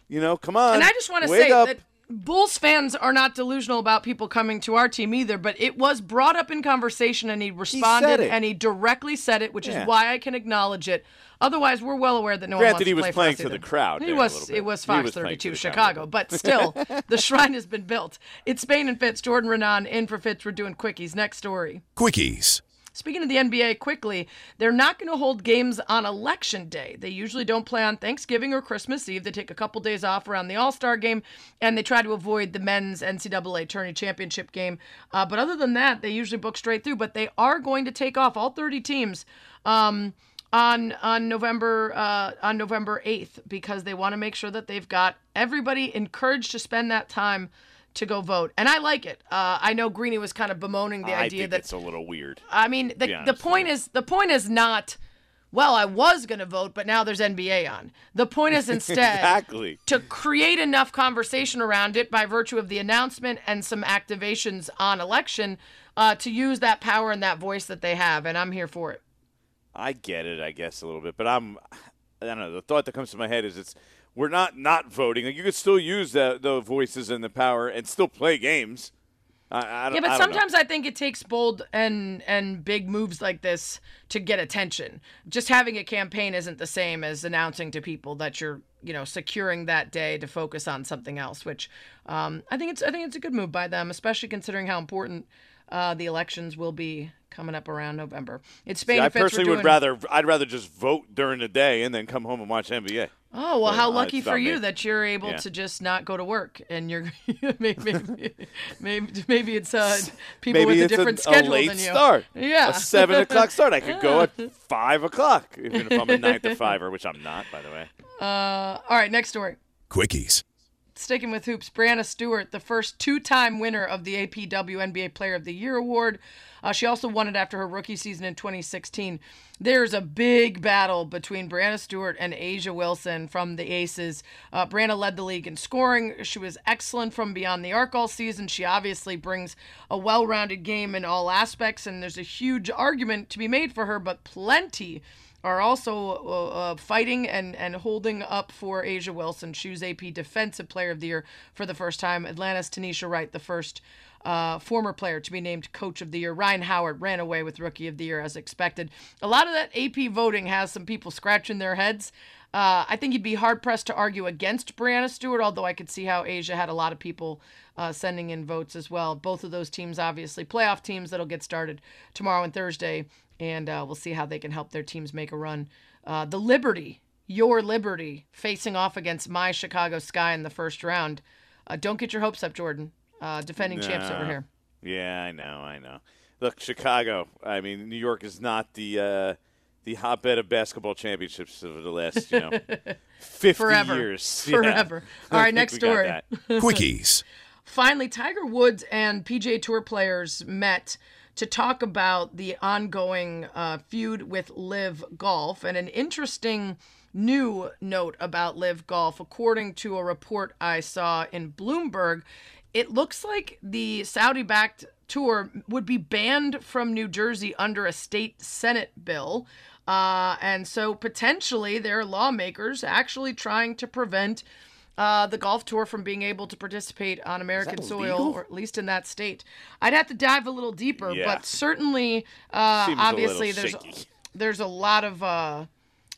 You know, come on. And I just want to wake say up. that Bulls fans are not delusional about people coming to our team either, but it was brought up in conversation and he responded it. and he directly said it, which Yeah. is why I can acknowledge it. Otherwise, we're well aware that no one Granted, wants he to was play playing for us to the crowd He there a was. little bit. It was He Fox was playing 32 to the crowd a Chicago, but still, the shrine has been built. It's Spain and Fitz, Jordan Raanan in for Fitz. We're doing quickies. Next story. Quickies. Speaking of the NBA, quickly, they're not going to hold games on election day. They usually don't play on Thanksgiving or Christmas Eve. They take a couple days off around the All Star game, and they try to avoid the men's NCAA tourney championship game. Uh, but other than that, they usually book straight through. But they are going to take off all 30 teams. Um, on on November uh, on November 8th because they want to make sure that they've got everybody encouraged to spend that time to go vote. And I like it. Uh, I know Greeny was kind of bemoaning the I idea think that it's a little weird. I mean, the, the point is the point is not well, I was going to vote, but now there's NBA on. The point is instead Exactly. to create enough conversation around it by virtue of the announcement and some activations on election uh, to use that power and that voice that they have. And I'm here for it. I get it, I guess, a little bit, but I'm, I don't know. The thought that comes to my head is it's we're not not voting. Like you could still use the the voices and the power and still play games. I, I don't, Yeah, but I don't know. sometimes I think it takes bold and and big moves like this to get attention. Just having a campaign isn't the same as announcing to people that you're, you know, securing that day to focus on something else. Which um, I think it's I think it's a good move by them, especially considering how important uh, the elections will be coming up around November. It's Spain. See, I and Fitz, we're personally would rather I'd rather just vote during the day and then come home and watch NBA. Oh well, But, how lucky it's for you me. that you're able Yeah. to just not go to work and you're maybe maybe maybe, maybe it's uh, people Maybe with a it's different a, schedule a late than you. start. Yeah, a seven o'clock start. I could go at five o'clock, even if I'm a nine to fiver, which I'm not, by the way. Uh, all right, next story. Quickies. Sticking with hoops, Breanna Stewart, the first two-time winner of the AP WNBA Player of the Year award. Uh, she also won it after her rookie season in 2016. There's a big battle between Breanna Stewart and A'ja Wilson from the Aces. Uh, Breanna led the league in scoring. She was excellent from beyond the arc all season. She obviously brings a well-rounded game in all aspects, and there's a huge argument to be made for her, but plenty are also uh, uh, fighting and, and holding up for A'ja Wilson. Was AP Defensive Player of the Year for the first time. Atlanta's Tanisha Wright, the first uh, former player to be named Coach of the Year. Rhyne Howard ran away with Rookie of the Year as expected. A lot of that AP voting has some people scratching their heads. Uh, I think you'd be hard pressed to argue against Breanna Stewart, although I could see how A'ja had a lot of people uh, sending in votes as well. Both of those teams, obviously, playoff teams that'll get started tomorrow and Thursday, and uh, we'll see how they can help their teams make a run. Uh, the Liberty, your Liberty, facing off against my Chicago Sky in the first round. Uh, don't get your hopes up, Jordan. Uh, defending champs over here. Yeah, I know, I know. Look, Chicago. I mean, New York is not the uh, the hotbed of basketball championships of the last, you know, fifty Forever. years. Yeah. Forever. All I right, think next we story. Quickies. Finally, Tiger Woods and PGA Tour players met to talk about the ongoing uh, feud with LIV Golf and an interesting new note about LIV Golf. According to a report I saw in Bloomberg, it looks like the Saudi backed tour would be banned from New Jersey under a state Senate bill. Uh, and so potentially there are lawmakers actually trying to prevent uh, the golf tour from being able to participate on American soil, illegal? or at least in that state. I'd have to dive a little deeper, Yeah. but certainly, uh, Seems a obviously, there's shaky. there's a lot of uh,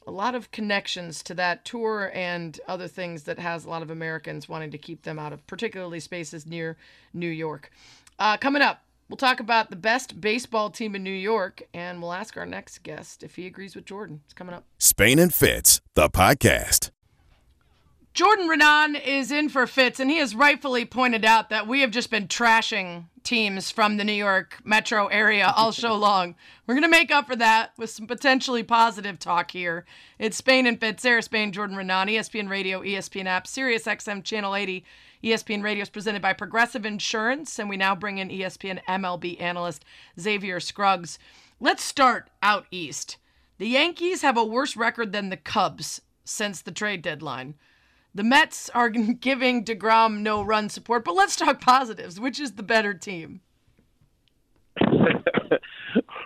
a lot of connections to that tour and other things that has a lot of Americans wanting to keep them out of, particularly spaces near New York. Uh, coming up, we'll talk about the best baseball team in New York, and we'll ask our next guest if he agrees with Jordan. It's coming up. Spain and Fitz, the podcast. Jordan Raanan is in for Fitz, and he has rightfully pointed out that we have just been trashing teams from the New York metro area all show long. We're going to make up for that with some potentially positive talk here. It's Spain and Fitz, Sarah Spain, Jordan Raanan, ESPN Radio, ESPN App, Sirius XM Channel 80. ESPN Radio is presented by Progressive Insurance, and we now bring in ESPN MLB analyst Xavier Scruggs. Let's start out east. The Yankees have a worse record than the Cubs since the trade deadline. The Mets are giving DeGrom no run support, but let's talk positives. Which is the better team?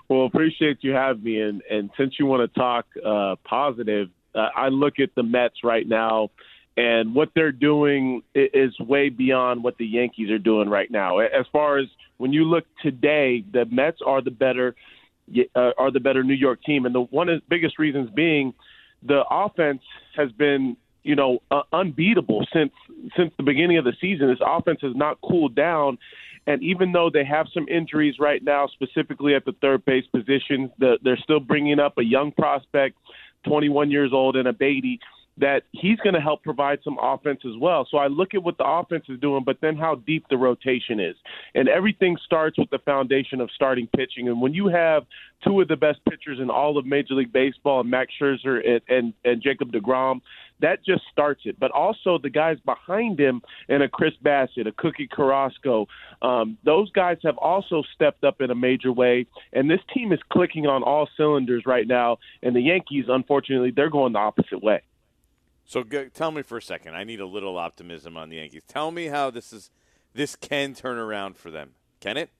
well, appreciate you having me. And, and since you want to talk uh, positive, uh, I look at the Mets right now, and what they're doing is way beyond what the Yankees are doing right now. As far as when you look today, the Mets are the better uh, are the better New York team, and the one of the biggest reasons being the offense has been you know uh, unbeatable since since the beginning of the season. This offense has not cooled down, and even though they have some injuries right now, specifically at the third base position, the, they're still bringing up a young prospect, 21 years old, and a Baty. That he's going to help provide some offense as well. So I look at what the offense is doing, but then how deep the rotation is. And everything starts with the foundation of starting pitching. And when you have two of the best pitchers in all of Major League Baseball, Max Scherzer and, and, and Jacob DeGrom, that just starts it. But also the guys behind him and a Chris Bassitt, a Cookie Carrasco, um, those guys have also stepped up in a major way. And this team is clicking on all cylinders right now. And the Yankees, unfortunately, they're going the opposite way. So go, tell me for a second. I need a little optimism on the Yankees. Tell me how this is. This can turn around for them. Can it?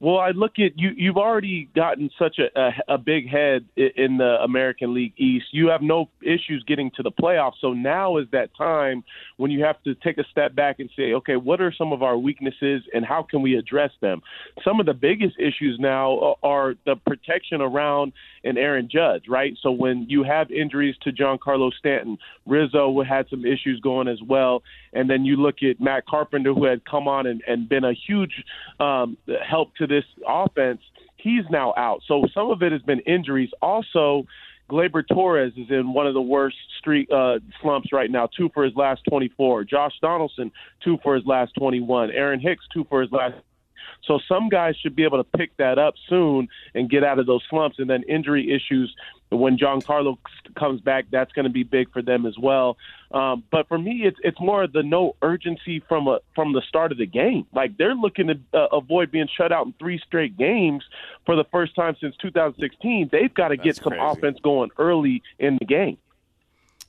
Well, I look at you. You've already gotten such a, a, a big head in the American League East. You have no issues getting to the playoffs. So now is that time when you have to take a step back and say, okay, what are some of our weaknesses and how can we address them? Some of the biggest issues now are the protection around an Aaron Judge, right? So when you have injuries to Giancarlo Stanton, Rizzo had some issues going as well, and then you look at Matt Carpenter, who had come on and, and been a huge um, help to this offense, he's now out. So some of it has been injuries. Also, Gleyber Torres is in one of the worst street uh, slumps right now. Two for his last 24. Josh Donaldson, two for his last 21. Aaron Hicks, two for his last so some guys should be able to pick that up soon and get out of those slumps. And then injury issues when John Giancarlo comes back, that's going to be big for them as well. Um, but for me, it's it's more the no urgency from a from the start of the game. Like they're looking to uh, avoid being shut out in three straight games for the first time since 2016. They've got to get some crazy. offense going early in the game.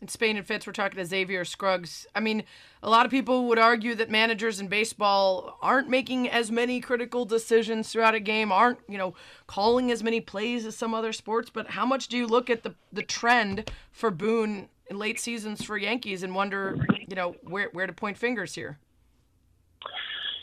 In Spain and Fitz, we're talking to Xavier Scruggs. I mean, a lot of people would argue that managers in baseball aren't making as many critical decisions throughout a game, aren't, you know, calling as many plays as some other sports. But how much do you look at the, the trend for Boone in late seasons for Yankees and wonder, you know, where, where to point fingers here?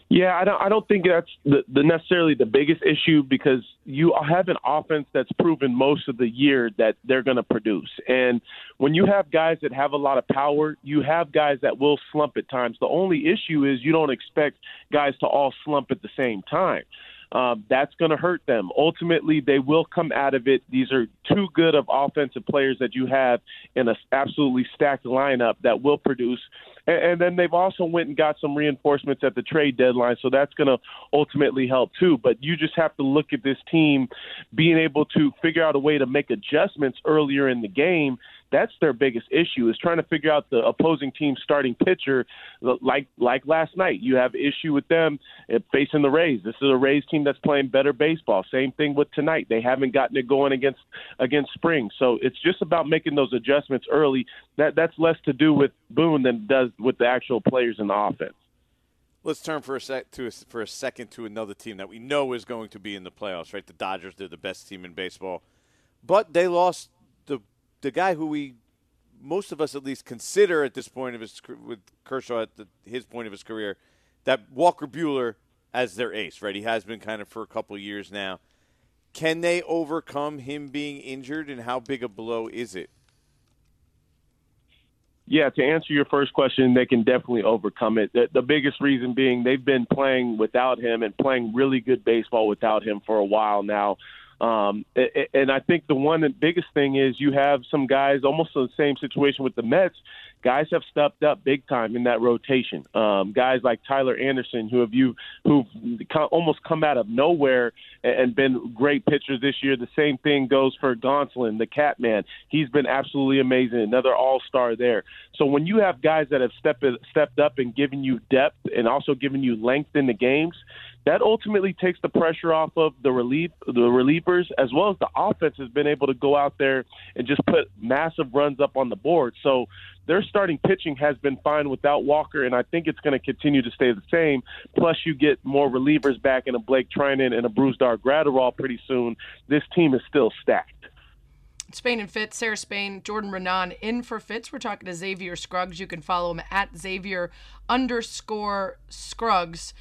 Yeah, I don't. I don't think that's the, the necessarily the biggest issue because you have an offense that's proven most of the year that they're going to produce. And when you have guys that have a lot of power, you have guys that will slump at times. The only issue is you don't expect guys to all slump at the same time. Um, that's going to hurt them. Ultimately, they will come out of it. These are too good of offensive players that you have in an absolutely stacked lineup that will produce. And, and then they've also went and got some reinforcements at the trade deadline, so that's going to ultimately help too. But you just have to look at this team being able to figure out a way to make adjustments earlier in the game that's their biggest issue is trying to figure out the opposing team's starting pitcher. Like like last night, you have issue with them uh, facing the Rays. This is a Rays team that's playing better baseball. Same thing with tonight. They haven't gotten it going against against Spring. So it's just about making those adjustments early. That that's less to do with Boone than does with the actual players in the offense. Let's turn for a sec to a, for a second to another team that we know is going to be in the playoffs. Right, the Dodgers. They're the best team in baseball, but they lost the guy who we most of us at least consider at this point of his with Kershaw at the, his point of his career that Walker Buehler as their ace, right? He has been kind of for a couple years now. Can they overcome him being injured, and how big a blow is it? Yeah, to answer your first question, they can definitely overcome it. The, the biggest reason being they've been playing without him and playing really good baseball without him for a while now. Um, and I think the one the biggest thing is you have some guys almost in the same situation with the Mets. Guys have stepped up big time in that rotation. Um, guys like Tyler Anderson, who have you who've almost come out of nowhere and been great pitchers this year. The same thing goes for Gonsolin, the Catman. He's been absolutely amazing. Another All Star there. So when you have guys that have stepped stepped up and given you depth and also given you length in the games, that ultimately takes the pressure off of the relief the relievers as well as the offense has been able to go out there and just put massive runs up on the board. So their starting pitching has been fine without Walker, and I think it's going to continue to stay the same. Plus, you get more relievers back in a Blake Treinen and a Brusdar Graterol pretty soon. This team is still stacked. Spain and Fitz, Sarah Spain, Jordan Raanan in for Fitz. We're talking to Xavier Scruggs. You can follow him at Xavier underscore Scruggs.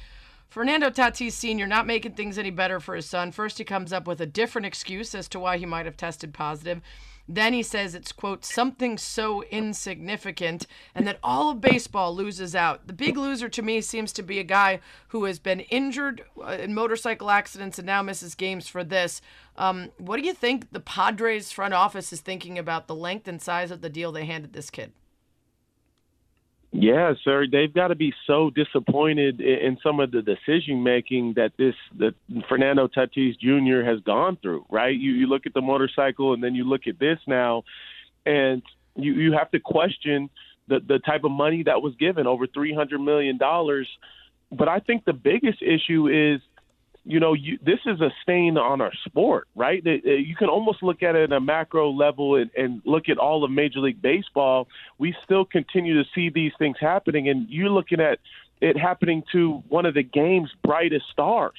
Fernando Tatis Sr. not making things any better for his son. First, he comes up with a different excuse as to why he might have tested positive. Then he says it's, quote, something so insignificant and that all of baseball loses out. The big loser to me seems to be a guy who has been injured uh, in motorcycle accidents and now misses games for this. Um, what do you think the Padres front office is thinking about the length and size of the deal they handed this kid? Yeah, sir. They've got to be so disappointed in some of the decision making that this that Fernando Tatis Jr. has gone through. Right? You you look at the motorcycle, and then you look at this now, and you you have to question the the type of money that was given over three hundred million dollars. But I think the biggest issue is you know, you, this is a stain on our sport, right? It, it, you can almost look at it at a macro level and, and look at all of Major League Baseball. We still continue to see these things happening, and you're looking at it happening to one of the game's brightest stars.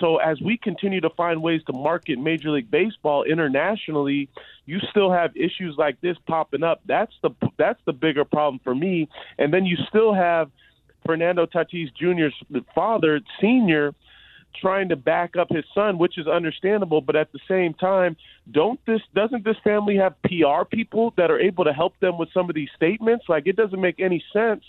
So as we continue to find ways to market Major League Baseball internationally, you still have issues like this popping up. That's the that's the bigger problem for me. And then you still have Fernando Tatis Jr.'s father, senior, trying to back up his son, which is understandable. But at the same time, don't this doesn't this family have PR people that are able to help them with some of these statements? Like it doesn't make any sense.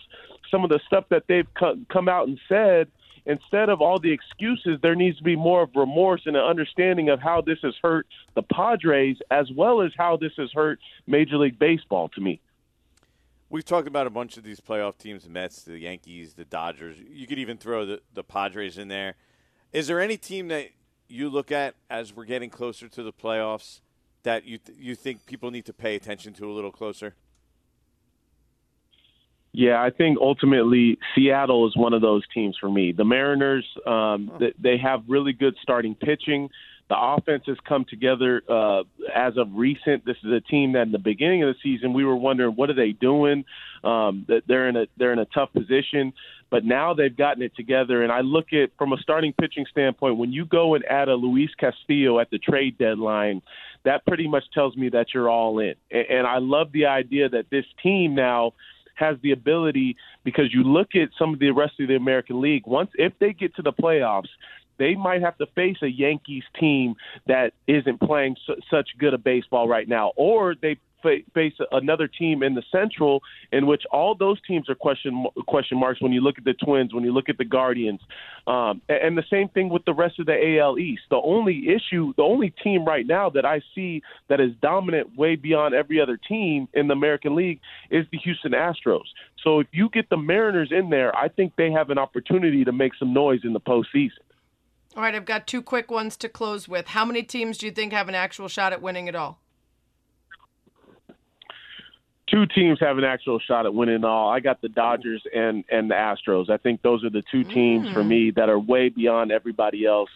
Some of the stuff that they've come out and said. Instead of all the excuses, there needs to be more of remorse and an understanding of how this has hurt the Padres as well as how this has hurt Major League Baseball to me. We've talked about a bunch of these playoff teams, the Mets, the Yankees, the Dodgers. You could even throw the, the Padres in there. Is there any team that you look at as we're getting closer to the playoffs that you th- you think people need to pay attention to a little closer? Yeah, I think ultimately Seattle is one of those teams for me. The Mariners, um, oh. they have really good starting pitching. The offense has come together uh, as of recent. This is a team that in the beginning of the season we were wondering what are they doing. Um, that they're in a they're in a tough position, but now they've gotten it together. And I look at from a starting pitching standpoint, when you go and add a Luis Castillo at the trade deadline, that pretty much tells me that you're all in. And, and I love the idea that this team now has the ability because you look at some of the rest of the American League. Once if they get to the playoffs, they might have to face a Yankees team that isn't playing su- such good a baseball right now, or they face another team in the Central, in which all those teams are question question marks. When you look at the Twins, when you look at the Guardians, um, and the same thing with the rest of the AL East. The only issue, the only team right now that I see that is dominant way beyond every other team in the American League is the Houston Astros. So if you get the Mariners in there, I think they have an opportunity to make some noise in the postseason. All right, I've got two quick ones to close with. How many teams do you think have an actual shot at winning it all? two teams have an actual shot at winning it all. I got the Dodgers and and the Astros. I think those are the two teams mm. for me that are way beyond everybody else.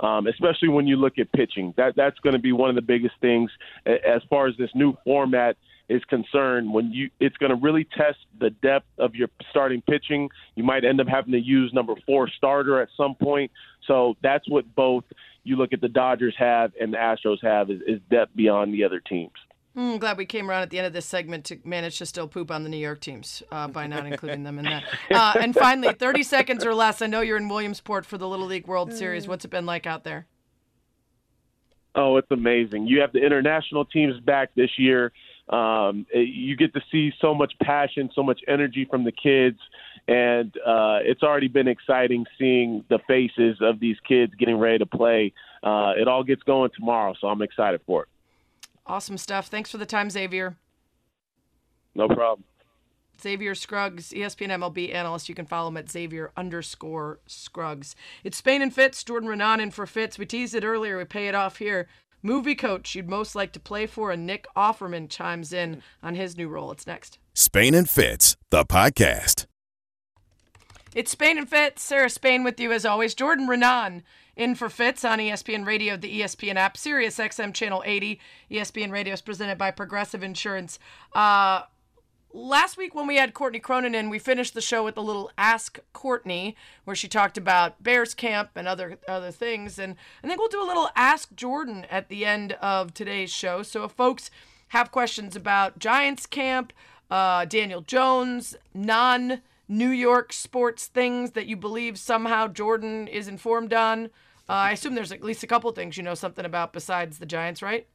Um, especially when you look at pitching, that that's going to be one of the biggest things as far as this new format is concerned. When you, it's going to really test the depth of your starting pitching. You might end up having to use number four starter at some point. So that's what both you look at the Dodgers have and the Astros have is, is depth beyond the other teams. I'm hmm, glad we came around at the end of this segment to manage to still poop on the New York teams uh, by not including them in that. Uh, and finally, 30 seconds or less. I know you're in Williamsport for the Little League World Series. What's it been like out there? Oh, it's amazing. You have the international teams back this year. Um, you get to see so much passion, so much energy from the kids. And uh, it's already been exciting seeing the faces of these kids getting ready to play. Uh, it all gets going tomorrow, so I'm excited for it. Awesome stuff. Thanks for the time, Xavier. No problem. Xavier Scruggs, ESPN MLB analyst. You can follow him at Xavier underscore Scruggs. It's Spain and Fitz. Jordan Raanan in for Fitz. We teased it earlier. We pay it off here. Movie coach you'd most like to play for, and Nick Offerman chimes in on his new role. It's next. Spain and Fitz, the podcast. It's Spain and Fitz. Sarah Spain with you as always. Jordan Raanan in for Fitz on ESPN Radio, the ESPN app, Sirius XM Channel 80. ESPN Radio is presented by Progressive Insurance. Uh, last week when we had Courtney Cronin in, we finished the show with a little Ask Courtney, where she talked about Bears camp and other other things. And I think we'll do a little Ask Jordan at the end of today's show. So if folks have questions about Giants camp, uh, Daniel Jones, non New York sports things that you believe somehow Jordan is informed on, uh, I assume there's at least a couple things you know something about besides the Giants, right?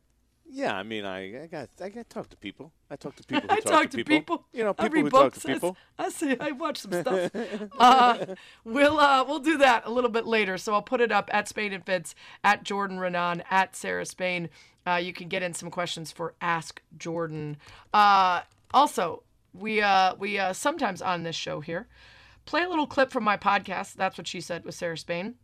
Yeah, I mean, I, I got I got talk to people. I talk to people. I talk, talk to, people. people. You know, people Every who book talk to says, people. I see. I watch some stuff. uh, we'll uh, we'll do that a little bit later. So I'll put it up at Spain and Fitz, at Jordan Raanan, at Sarah Spain. Uh, you can get in some questions for Ask Jordan. Uh, also, we uh, we uh, sometimes on this show here play a little clip from my podcast. That's what she said with Sarah Spain.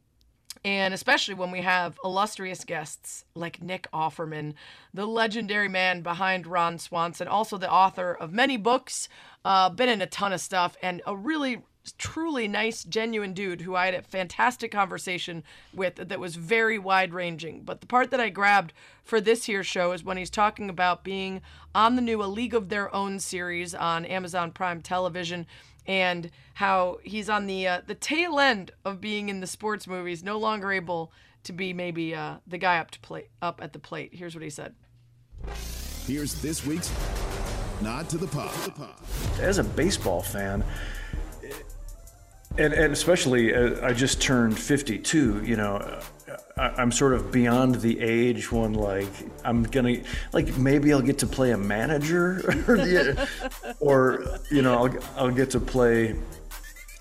And especially when we have illustrious guests like Nick Offerman, the legendary man behind Ron Swanson, also the author of many books, uh, been in a ton of stuff, and a really truly nice, genuine dude who I had a fantastic conversation with that was very wide ranging. But the part that I grabbed for this here show is when he's talking about being on the new A League of Their Own series on Amazon Prime Television and how he's on the uh, the tail end of being in the sports movies, no longer able to be maybe uh, the guy up to play up at the plate. Here's what he said. Here's this week's nod to the pop. As a baseball fan, and, and especially uh, I just turned 52, you know, I, I'm sort of beyond the age when like I'm gonna like maybe I'll get to play a manager or, or you know I'll, I'll get to play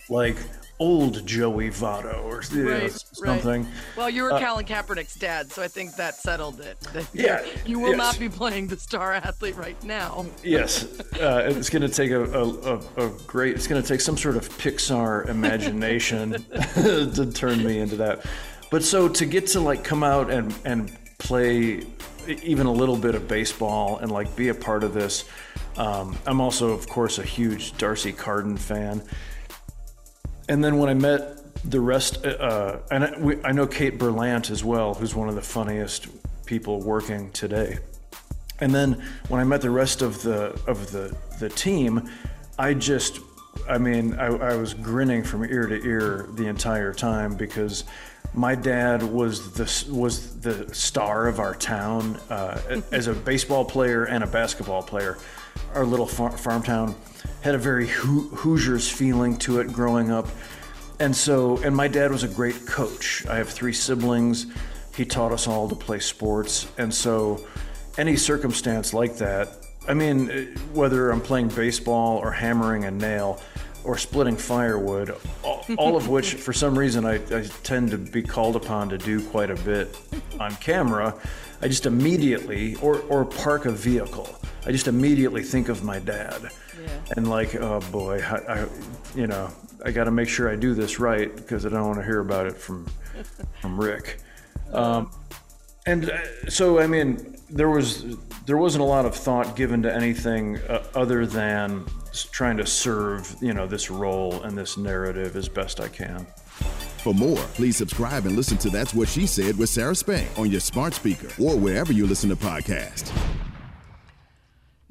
like old Joey Votto or you know, Right, something. Right. Well, you were Uh, Colin Kaepernick's dad, so I think that settled it. Yeah, you will yes. not be playing the star athlete right now. Yes, uh, it's going to take a, a, a, a great. It's going to take some sort of Pixar imagination to turn me into that. But so to get to like come out and and play even a little bit of baseball and like be a part of this. Um, I'm also, of course, a huge D'Arcy Carden fan. And then when I met the rest, uh, and I, we, I know Kate Berlant as well, who's one of the funniest people working today. And then when I met the rest of the of the the team, I just, I mean, I, I was grinning from ear to ear the entire time because my dad was the was the star of our town uh, as a baseball player and a basketball player. Our little far, farm town had a very Hoo- Hoosiers feeling to it growing up. And so, and my dad was a great coach. I have three siblings. He taught us all to play sports. And so, any circumstance like that, I mean, eh, whether I'm playing baseball or hammering a nail or splitting firewood, all, all of which, for some reason, I, I tend to be called upon to do quite a bit on camera, I just immediately, or, or park a vehicle, I just immediately think of my dad. And like, oh boy, I, I you know, I got to make sure I do this right because I don't want to hear about it from from Rick. Um, and uh, so, I mean, there was there wasn't a lot of thought given to anything uh, other than trying to serve, you know, this role and this narrative as best I can. For more, please subscribe and listen to That's What She Said with Sarah Spain on your smart speaker or wherever you listen to podcasts.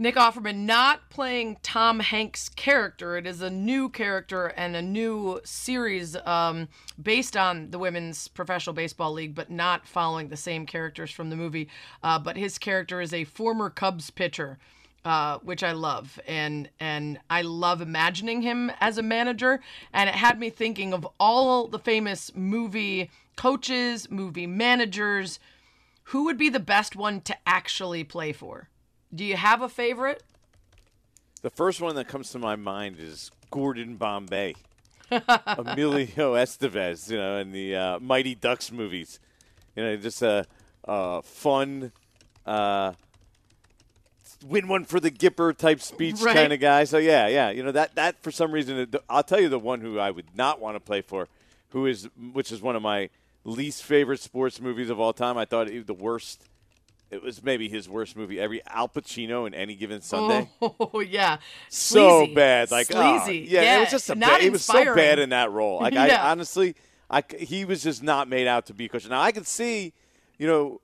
Nick Offerman not playing Tom Hanks' character. It is a new character and a new series um, based on the Women's Professional Baseball League, but not following the same characters from the movie. Uh, but his character is a former Cubs pitcher. Uh, which I love, and and I love imagining him as a manager, and it had me thinking of all the famous movie coaches, movie managers. Who would be the best one to actually play for? Do you have a favorite? The first one that comes to my mind is Gordon Bombay, Emilio Estevez, you know, in the uh, Mighty Ducks movies. You know, just a, a fun, uh, win one for the Gipper type speech Right. kind of guy. So yeah, yeah, you know that that for some reason, I'll tell you the one who I would not want to play for, who is which is one of my least favorite sports movies of all time. I thought it, the worst. It was maybe his worst movie every Al Pacino in Any Given Sunday Oh yeah, so Sleazy. bad. Like, oh, sleazy. yeah, it was just a not bad, he was so bad in that role. Like, Yeah. I honestly, I he was just not made out to be a coach. Now I could see, you know,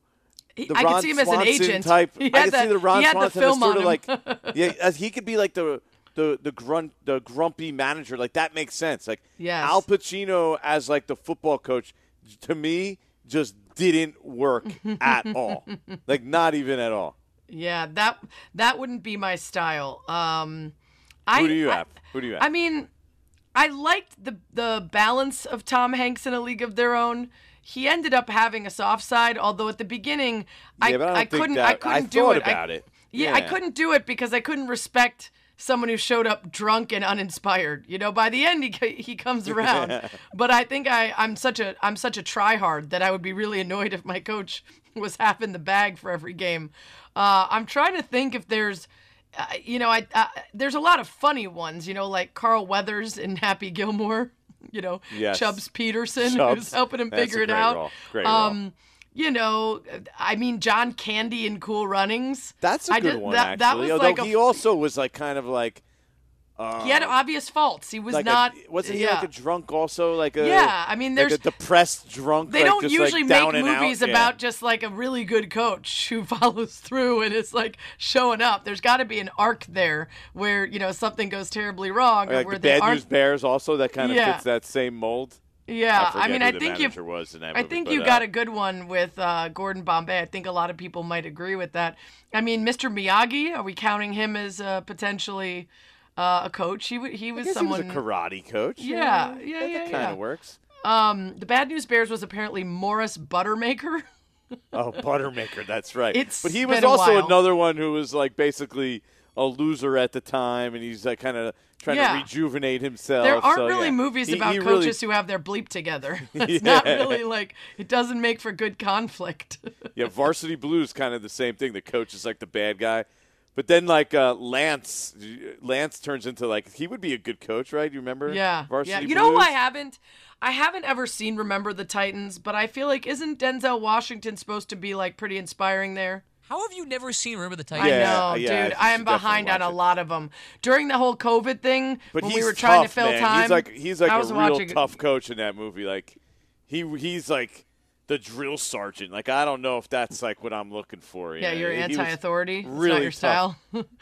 the I could Ron see him as an Swanson agent. type. He I had could the- see the Ron he had the film as sort on of him. like, yeah, as he could be like the the the grunt the grumpy manager. Like that makes sense. Like Yes. Al Pacino as like the football coach to me just didn't work at all. Like not even at all. Yeah, that that wouldn't be my style. Um, I, Who do you I- have? Who do you have? I mean, I liked the the balance of Tom Hanks in A League of Their Own. He ended up having a soft side, although at the beginning I, Yeah, but I don't couldn't that- I I couldn't do thought it. I- it. Yeah, I couldn't do it because I couldn't respect someone who showed up drunk and uninspired. You know, by the end he he comes around. but I think I I'm such a I'm such a tryhard that I would be really annoyed if my coach was half in the bag for every game. Uh, I'm trying to think if there's uh, you know, I uh, there's a lot of funny ones, you know, like Carl Weathers in Happy Gilmore. You know, Yes. Chubbs Peterson, who's helping him That's a figure it out. role. Great role. um, you know, I mean, John Candy in Cool Runnings. That's a good did- one, that, that actually. was Although like a he also was like kind of like. Uh, he had obvious faults. He was like not. A, wasn't he yeah. like a drunk also? Like a Yeah, I mean, like there's- a depressed drunk. They like, don't usually like, make down and out. movies Yeah. about just like a really good coach who follows through and is like showing up. There's got to be an arc there where you know something goes terribly wrong, or like where the Bad. News Bears also that kind of Yeah. fits that same mold. Yeah, I, forget mean, I think you. manager was in that I think you uh, got a good one with uh, Gordon Bombay. I think a lot of people might agree with that. I mean, Mr. Miyagi, are we counting him as uh, potentially uh, a coach? He w- he was guess someone. he was a karate coach. Yeah, yeah, that, yeah, That kind yeah. of works. Um, the Bad News Bears was apparently Morris Buttermaker. Oh, Buttermaker, that's right. It's but he was also another one who was like basically a loser at the time, and he's like kind of trying Yeah. to rejuvenate himself. There aren't so, really yeah. movies He- about he really- coaches who have their bleep together. That's not really like it doesn't make for good conflict. yeah, Varsity Blues kind of the same thing. The coach is like the bad guy, but then like uh, Lance, Lance turns into like he would be a good coach, right? You remember? yeah, Varsity yeah. Blues. You know who I haven't? I haven't ever seen Remember the Titans, but I feel like isn't Denzel Washington supposed to be like pretty inspiring there? How have you never seen Remember the Titans? I Titans? know, yeah, dude. you I am behind on a lot of them. During the whole COVID thing, But when he's we were trying tough, to fill man. time, He's like he's like I a was real watching, tough coach in that movie. Like he he's like the drill sergeant. Like I don't know if that's like what I'm looking for. you Yeah, know? you're He anti-authority. It's not Really your tough. style.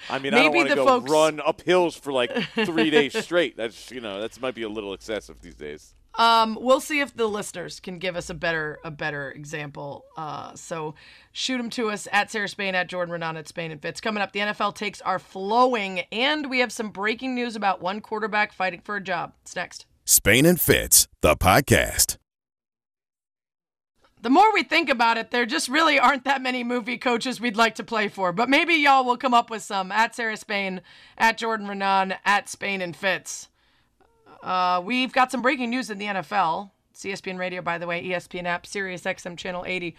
I mean, I don't Maybe want to the go folks- run up hills for like three days straight. That's you know that's might be a little excessive these days. Um, we'll see if the listeners can give us a better a better example. Uh, so shoot them to us at Sarah Spain at Jordan Raanan at Spain and Fitz. Coming up, the NFL takes are flowing, and we have some breaking news about one quarterback fighting for a job. It's next. Spain and Fitz, the podcast. The more we think about it, there just really aren't that many movie coaches we'd like to play for. But maybe y'all will come up with some at Sarah Spain, at Jordan Raanan, at Spain and Fitz. Uh, we've got some breaking news in the NFL. ESPN Radio, by the way, ESPN app, Sirius XM Channel 80.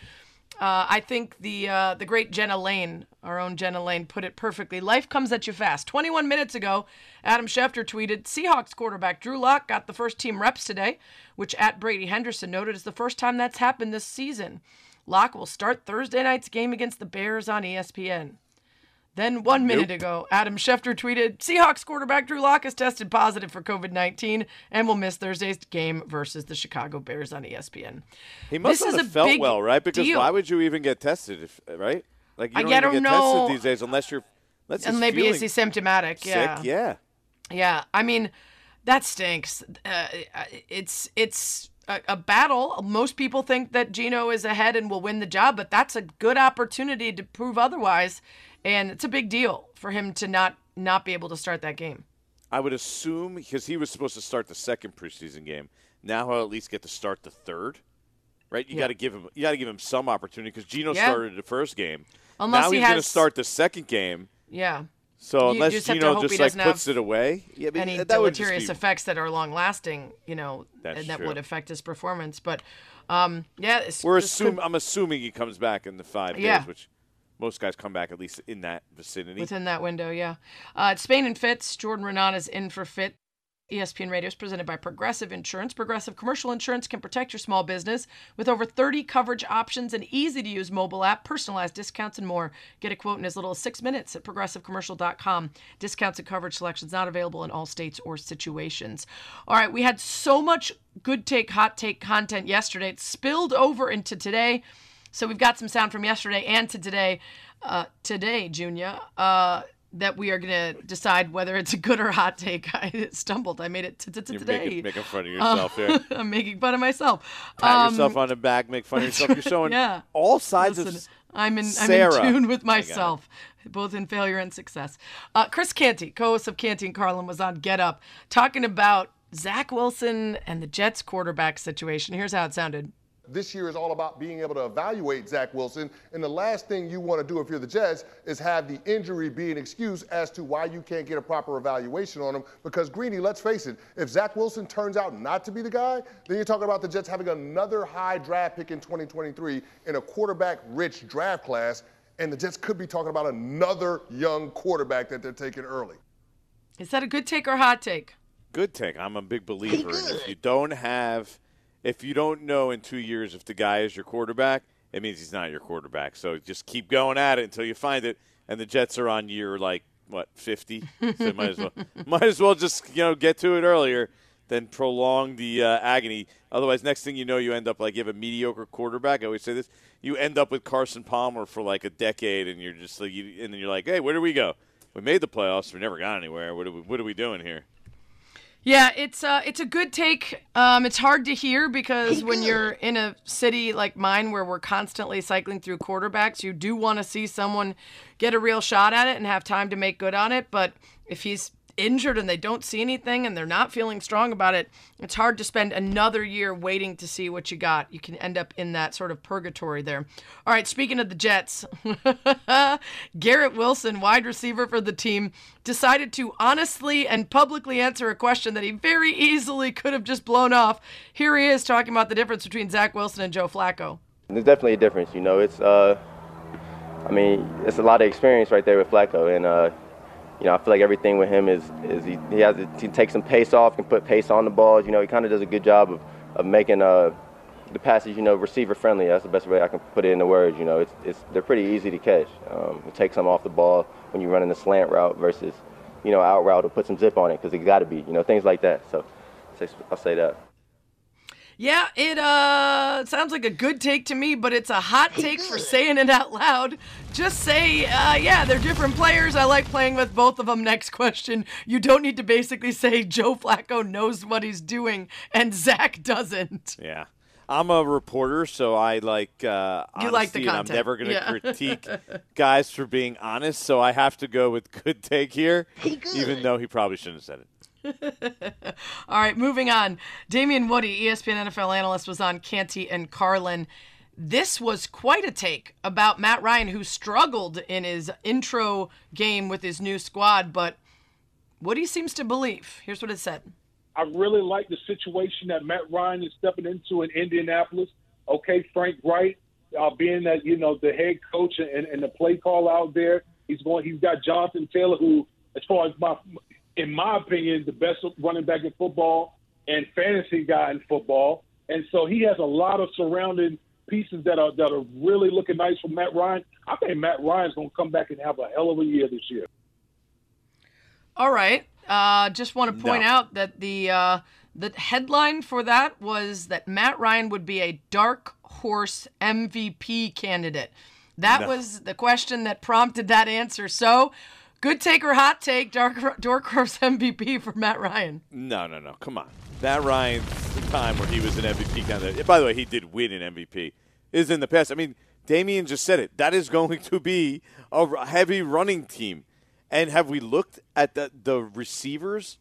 Uh, I think the uh, the great Jenna Laine, our own Jenna Laine, put it perfectly. Life comes at you fast. 21 minutes ago, Adam Schefter tweeted, Seahawks quarterback Drew Lock got the first team reps today, which at Brady Henderson noted is the first time that's happened this season. Lock will start Thursday night's game against the Bears on ESPN. Then one minute ago, Adam Schefter tweeted, Seahawks quarterback Drew Lock has tested positive for COVID 19 and will miss Thursday's game versus the Chicago Bears on ESPN. He must This have felt well, right? Because deal. why would you even get tested? If right, like you don't I even don't get know. tested these days unless you're. Unless and maybe is feeling he symptomatic? Yeah. Sick, yeah. Yeah, I mean, that stinks. Uh, it's it's a, a battle. Most people think that Geno is ahead and will win the job, but that's a good opportunity to prove otherwise, and it's a big deal for him to not not be able to start that game. I would assume because he was supposed to start the second preseason game. Now he'll at least get to start the third, right? You Yeah. got to give him. You got to give him some opportunity because Geno Yeah. started the first game. Unless now he he's going to start the second game. Yeah. So You unless just Geno just like puts it away, yeah, but Any that deleterious be- effects that are long lasting, you know, That's and that true. would affect his performance. But um, yeah, We're assuming. could- I'm assuming he comes back in the five Yeah. days, which most guys come back at least in that vicinity. within that window. Yeah, uh, it's Spain and Fitz. Jordan Raanan is in for Fit. E ESPN Radio is presented by Progressive Insurance. Progressive Commercial Insurance can protect your small business with over 30 coverage options, an easy to use mobile app, personalized discounts, and more. Get a quote in as little as six minutes at progressivecommercial.com. Discounts and coverage selections not available in all states or situations. All right, we had so much good take, hot take content yesterday. It spilled over into today. So we've got some sound from yesterday and to today. Uh, today, Junior. Uh, that we are going to decide whether it's a good or hot take. I stumbled. I made it to You're today. making, making fun of yourself Uh, here. I'm making fun of myself. Pat Um, yourself on the back, make fun of yourself. You're showing yeah. all sides Listen, of I'm in Sarah. I'm in tune with I got it. myself, both in failure and success. Uh, Chris Canty, co-host of Canty and Carlin, was on Get Up talking about Zach Wilson and the Jets quarterback situation. Here's how it sounded. This year is all about being able to evaluate Zach Wilson. And the last thing you want to do if you're the Jets is have the injury be an excuse as to why you can't get a proper evaluation on him. Because, Greeny, let's face it, if Zach Wilson turns out not to be the guy, then you're talking about the Jets having another high draft pick in 2023 in a quarterback rich draft class. And the Jets could be talking about another young quarterback that they're taking early. Is that a good take or hot take? Good take. I'm a big believer. in if you don't have, if you don't know in two years if the guy is your quarterback, it means he's not your quarterback. So just keep going at it until you find it. And the Jets are on year like what 50, so might as well might as well just you know get to it earlier than prolong the uh, agony. Otherwise, next thing you know, you end up like you have a mediocre quarterback. I always say this: you end up with Carson Palmer for like a decade, and you're just like, you, and then you're like, hey, where do we go? We made the playoffs. We never got anywhere. What are we, what are we doing here? Yeah, it's uh, it's a good take. Um, it's hard to hear because when you're in a city like mine where we're constantly cycling through quarterbacks, you do want to see someone get a real shot at it and have time to make good on it. But if he's injured and they don't see anything and they're not feeling strong about it, it's hard to spend another year waiting to see what you got. You can end up in that sort of purgatory there. All right, speaking of the Jets, Garrett Wilson, wide receiver for the team, decided to honestly and publicly answer a question that he very easily could have just blown off. Here he is talking about the difference between Zach Wilson and Joe Flacco. There's definitely a difference, you know. It's, uh, I mean, it's a lot of experience right there with Flacco, and uh, you know, I feel like everything with him is is he, he has he takes some pace off, can put pace on the balls. You know, he kind of does a good job of of making uh, the passes, you know, receiver friendly. That's the best way I can put it into words. You know, it's it's they're pretty easy to catch. Um, it takes some off the ball when you're running the slant route versus, you know, out route to put some zip on it because it got to be, you know, things like that. So, I'll say that. Yeah, it uh sounds like a good take to me, but it's a hot take for saying it out loud. Just say, uh, yeah, they're different players. I like playing with both of them. Next question. You don't need to basically say Joe Flacco knows what he's doing and Zach doesn't. Yeah. I'm a reporter, so I like uh, You like the honesty, and I'm never going to Yeah. critique guys for being honest. So I have to go with good take here, even though he probably shouldn't have said it. All right, moving on. Damien Woody, ESPN NFL analyst, was on Canty and Carlin. This was quite a take about Matt Ryan, who struggled in his intro game with his new squad, but Woody seems to believe. Here's what it said. I really like the situation that Matt Ryan is stepping into in Indianapolis. Okay, Frank Reich, uh, being that you know the head coach and, and the play call out there, he's going. He's got Jonathan Taylor, who, as far as my, in my opinion, the best running back in football and fantasy guy in football. And so he has a lot of surrounding pieces that are that are really looking nice for Matt Ryan. I think Matt Ryan's going to come back and have a hell of a year this year. All right. Uh, just want to point No. out that the uh, the headline for that was that Matt Ryan would be a dark horse MVP candidate. That No. was the question that prompted that answer. So, good take or hot take, dark dark horse MVP for Matt Ryan. No, no, no. Come on. Matt Ryan's time where he was an MVP candidate. By the way, he did win an MVP. Is in the past. I mean, Damien just said it. That is going to be a heavy running team. And have we looked at the the receivers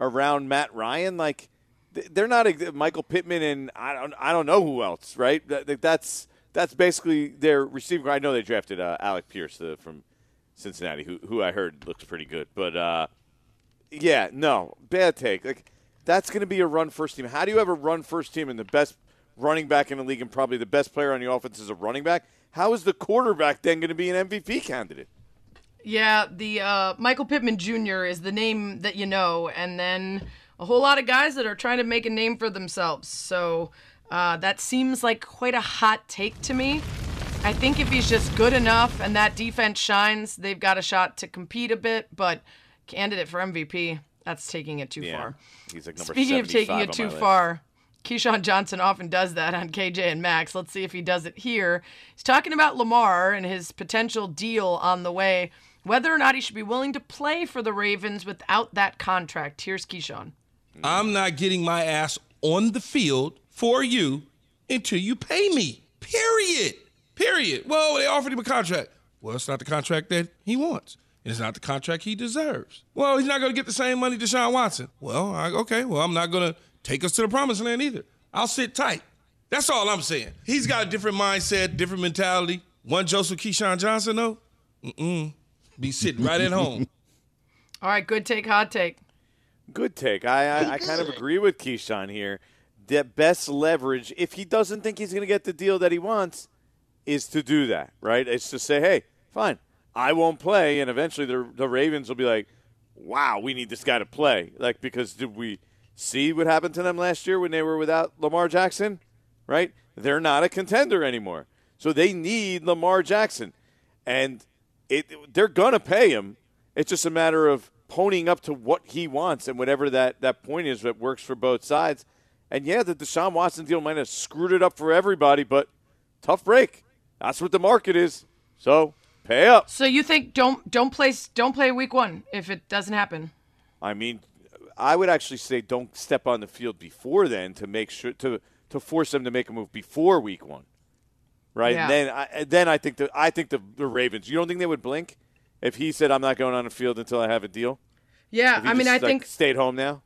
around Matt Ryan? Like they're not Michael Pittman and I don't I don't know who else. Right? That- that- That's that's basically their receiver. I know they drafted uh, Alec Pierce from Cincinnati, who who I heard looks pretty good, but. uh yeah, no, bad take. Like that's going to be a run first team. How do you have a run first team and the best running back in the league and probably the best player on your offense is a running back? How is the quarterback then going to be an MVP candidate? Yeah, the uh, Michael Pittman Jr. is the name that you know, and then a whole lot of guys that are trying to make a name for themselves. So uh, that seems like quite a hot take to me. I think if he's just good enough and that defense shines, they've got a shot to compete a bit. But candidate for MVP, that's taking it too Yeah, far. he's like number Speaking of taking it too far, Keyshawn Johnson often does that on KJ and Max. Let's see if he does it here. He's talking about Lamar and his potential deal on the way, whether or not he should be willing to play for the Ravens without that contract. Here's Keyshawn. I'm not getting my ass on the field for you until you pay me. Period. Period. Well, they offered him a contract. Well, it's not the contract that he wants. And it's not the contract he deserves. Well, he's not going to get the same money Deshaun Watson. Well, I, okay. Well, I'm not going to take us to the promised land either. I'll sit tight. That's all I'm saying. He's got a different mindset, different mentality. One Joseph Keyshawn Johnson, though, mm-mm. Be sitting right at home. All right, good take, hot take. Good take. I I, I kind of agree with Keyshawn here. The best leverage, if he doesn't think he's going to get the deal that he wants, is to do that. Right? It's to say, hey, fine, I won't play, and eventually the the Ravens will be like, wow, we need this guy to play. Like because did we see what happened to them last year when they were without Lamar Jackson? Right? They're not a contender anymore. So they need Lamar Jackson. And it they're gonna pay him. It's just a matter of ponying up to what he wants and whatever that, that point is that works for both sides. And yeah, the Deshaun Watson deal might have screwed it up for everybody, but tough break. That's what the market is. So pay up. So you think don't don't play don't play week one if it doesn't happen? I mean, I would actually say don't step on the field before then to make sure to to force them to make a move before week one, right? Yeah. And then I, then I think the I think the, the Ravens. You don't think they would blink if he said I'm not going on the field until I have a deal? Yeah, I mean, I think stayed home now.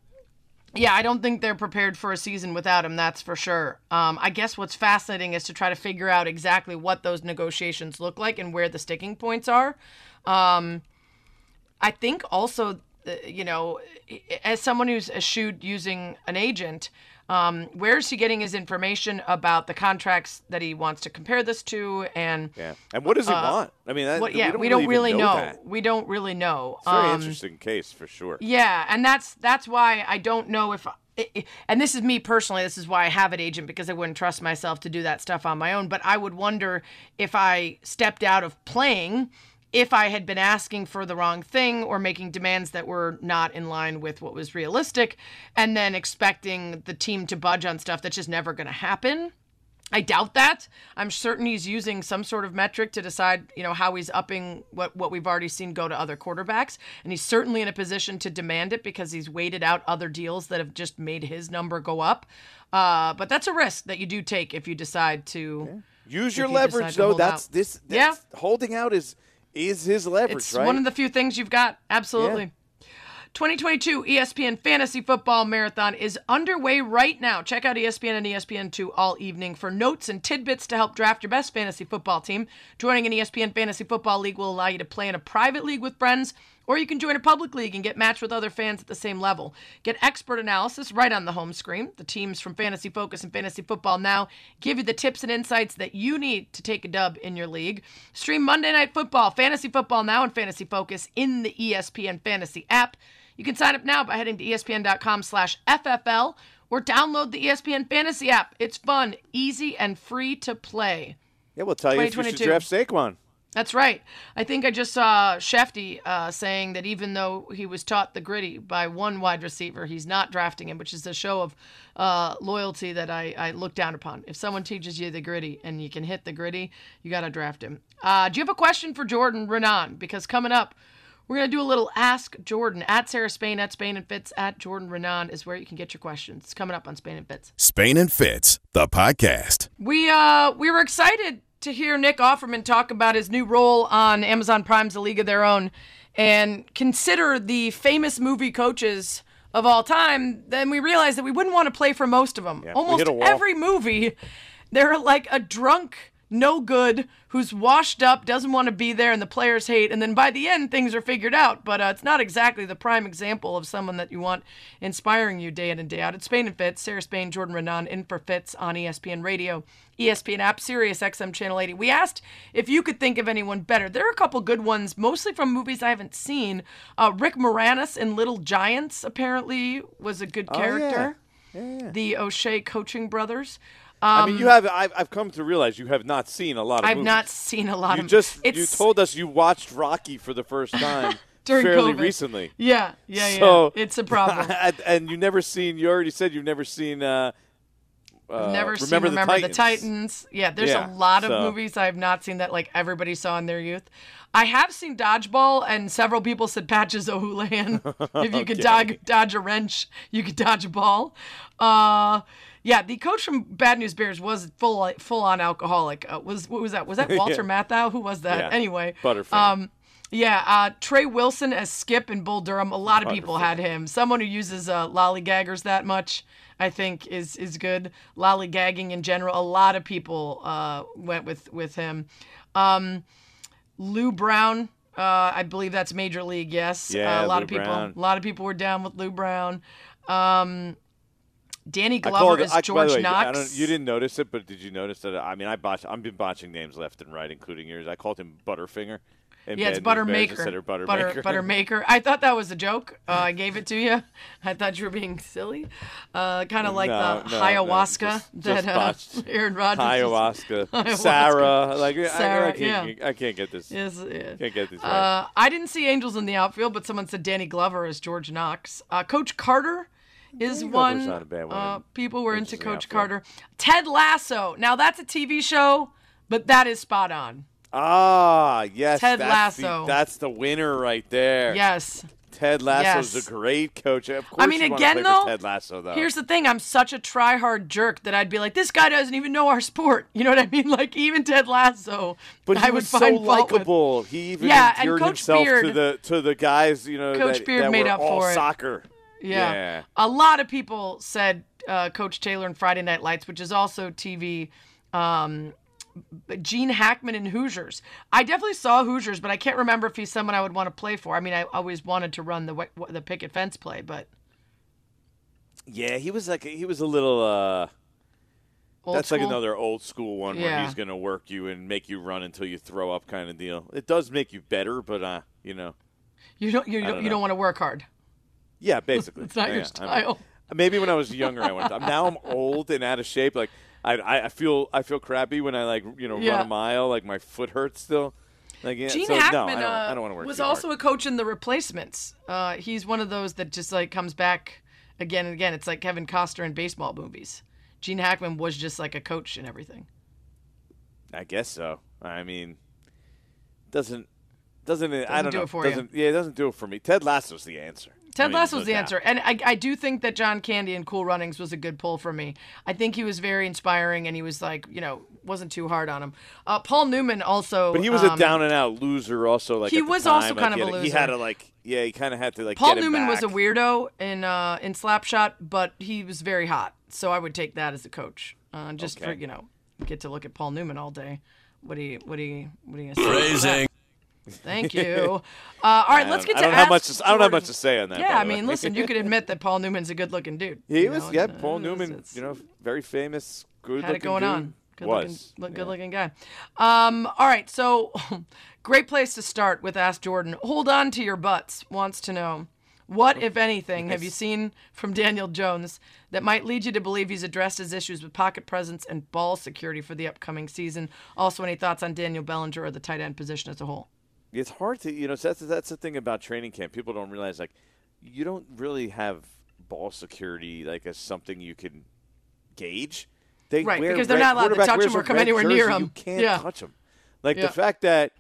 Yeah, I don't think they're prepared for a season without him. That's for sure. Um, I guess what's fascinating is to try to figure out exactly what those negotiations look like and where the sticking points are. Um, I think also, uh, you know, as someone who's eschewed using an agent, um, where's he getting his information about the contracts that he wants to compare this to? And Yeah. And what does he uh, want? I mean, that, what- we yeah, don't we don't really, really even know. We don't really know. It's a very Um, interesting case for sure. yeah, and that's that's why I don't know if. And this is me personally. This is why I have an agent because I wouldn't trust myself to do that stuff on my own. But I would wonder if I stepped out of playing, if I had been asking for the wrong thing or making demands that were not in line with what was realistic, and then expecting the team to budge on stuff that's just never going to happen. I doubt that. I'm certain he's using some sort of metric to decide, you know, how he's upping what what we've already seen go to other quarterbacks, and he's certainly in a position to demand it because he's waited out other deals that have just made his number go up. Uh, but that's a risk that you do take if you decide to Use your you leverage though. That's out. this. Yeah. Holding out is is his leverage, It's right? one of the few things you've got. Absolutely. 2022 ESPN Fantasy Football Marathon is underway right now. Check out ESPN and ESPN2 all evening for notes and tidbits to help draft your best fantasy football team. Joining an ESPN Fantasy Football League will allow you to play in a private league with friends, or you can join a public league and get matched with other fans at the same level. Get expert analysis right on the home screen. The teams from Fantasy Focus and Fantasy Football Now give you the tips and insights that you need to take a dub in your league. Stream Monday Night Football, Fantasy Football Now, and Fantasy Focus in the ESPN Fantasy app. You can sign up now by heading to espn.com slash FFL or download the ESPN Fantasy app. It's fun, easy, and free to play. yeah, we'll tell you if you should 2022. draft Saquon. That's right. I think I just saw Schefty uh, saying that even though he was taught the gritty by one wide receiver, he's not drafting him, which is a show of uh, loyalty that I, I look down upon. If someone teaches you the gritty and you can hit the gritty, you got to draft him. Uh, do you have a question for Jordan Raanan? Because coming up, we're going to do a little Ask Jordan at Sarah Spain, at Spain and Fitz, at Jordan Raanan is where you can get your questions. It's coming up on Spain and Fitz. Spain and Fitz, the podcast. We uh we were excited to hear Nick Offerman talk about his new role on Amazon Prime's A League of Their Own and consider the famous movie coaches of all time. Then we realized that we wouldn't want to play for most of them. we Almost hit a wall. every movie, they're like a drunk, no good, who's washed up, doesn't want to be there, and the players hate. And then by the end, things are figured out. But uh, it's not exactly the prime example of someone that you want inspiring you day in and day out. It's Spain and Fitz, Sarah Spain, Jordan Raanan, in for Fitz on ESPN Radio, ESPN app, Sirius XM Channel 80. We asked if you could think of anyone better. There are a couple good ones, mostly from movies I haven't seen. Uh, Rick Moranis in Little Giants apparently was a good Oh, yeah. character. Yeah, yeah. The O'Shea coaching brothers. I mean, Um, you have. I've, I've come to realize you have not seen a lot of. I've movies. not seen a lot you of. just you told us you watched Rocky for the first time During fairly COVID. recently. Yeah, yeah, yeah. So, It's a problem. and, you never seen. You already said you've never seen. Uh, uh, never remember seen the Remember Titans. the Titans. Yeah, there's Yeah, a lot of so- movies I have not seen that like everybody saw in their youth. I have seen Dodgeball, and several people said Patches O'Houlihan. if you could Okay. dodge, dodge a wrench, you could dodge a ball. Uh, yeah, the coach from Bad News Bears was full full on alcoholic. Uh, was what was that? Was that Walter Yeah. Matthau? Who was that? Yeah. Anyway. Um, yeah, uh, Trey Wilson as Skip in Bull Durham. A lot of people had him. Someone who uses uh, lollygaggers that much, I think, is is good. Lollygagging in general. A lot of people uh, went with with him. Um, Lou Brown. Uh, I believe that's Major League. Yes. Yeah, uh, a lot Lou of people. Brown. A lot of people were down with Lou Brown. Um, Danny Glover is I- George way, I Knox. you didn't notice it, but did you notice that? I mean, I botch, I've been botching names left and right, including yours. I called him Butterfinger Yeah, it's Buttermaker. butter with Bears maker. instead of butter, butter, maker. I thought that was a joke. Uh, I gave it to you. I thought you were being silly. Uh, kind of like No, the no, no, ayahuasca just- that just uh. Aaron Rodgers. Ayahuasca. Ayahuasca. Sarah. Like I- I, Sarah, I, can't, yeah. I can't get this. Yes, yeah. Can't get this right. Uh, I didn't see Angels in the outfield, but someone said Danny Glover is George Knox. Uh, Coach Carter is Danny one. Not a bad one Uh, people were Angels into Coach outfield. Carter. Ted Lasso. Now that's a TV show, but that is spot on. Ah, yes. Ted that's the- Lasso. that's the winner right there. Yes. Ted Lasso's Yes. a great coach. Of course, I mean, you again though, Ted Lasso though. here's the thing: I'm such a try-hard jerk that I'd be like, "This guy doesn't even know our sport." You know what I mean? Like even Ted Lasso, but he I would was so find fault likable. He even Yeah, and endeared Coach himself to the to the guys, you know, Coach that, Beard that made were up all for it. Yeah. Yeah. A lot of people said uh, Coach Taylor in Friday Night Lights, which is also TV. Um, Gene Hackman in Hoosiers. I definitely saw Hoosiers, but I can't remember if he's someone I would want to play for. I mean, I always wanted to run the the picket fence play, but Yeah, he was like he was a little. uh Old That's like another old school one where he's going to work you and make you run until you throw up, kind of deal. It does make you better, but uh, you know, you don't you don't, don't you don't want to work hard. Yeah, basically. It's not your Yeah, I mean, style. maybe when I was younger, I. To. Now I'm old and out of shape. Like I, I, feel, I feel crappy when I like, you know, Yeah. run a mile. Like my foot hurts still. Like yeah, Gene so, Hackman no, I don't, uh, I don't work. was too hard. also a coach in The Replacements. Uh, he's one of those that just like comes back again and again. It's like Kevin Costner in baseball movies. Gene Hackman was just like a coach and everything. I guess so. I mean, doesn't doesn't it? I Doesn't don't do know. it for you. doesn't, Yeah, it doesn't do it for me. Ted Lasso's the answer. I Ted mean, there's Lasso's the doubt. answer, and I, I do think that John Candy and Cool Runnings was a good pull for me. I think he was very inspiring, and he was like, you know, wasn't too hard on him. Uh, Paul Newman also, But he was um, a down and out loser. Also, like he at the was also time, like, kind he of had a He had loser. to like, yeah, he kind of had to like. Paul get him Newman was a weirdo in uh, in Slapshot, but he was very hot, so I would take that as a coach, uh, just for you know, get to look at Paul Newman all day. What do you what do you what do you say? about that? Phrasing. Thank you. Uh, all right, let's don't- get I to don't have Ask much to s- I don't have much to say on that, Yeah, I mean, listen, you could admit that Paul Newman's a good-looking dude. He was, know, yeah. and, uh, Paul it's- Newman, it's- you know, very famous, good-looking. had it looking going dude. on. Good was. looking, look, good looking guy. Um, all right, so great place to start with Ask Jordan. Hold on to your butts. Wants to know what, if anything, have you seen from Daniel Jones that might lead you to believe he's addressed his issues with pocket presence and ball security for the upcoming season? Also, any thoughts on Daniel Bellinger or the tight end position as a whole? It's hard to, you know, that's that's the thing about training camp. People don't realize like you don't really have ball security like as something you can gauge. They Right, because they're red- not allowed to touch him or come anywhere near jersey, him. You can't Yeah. touch him. Like Yeah. the fact that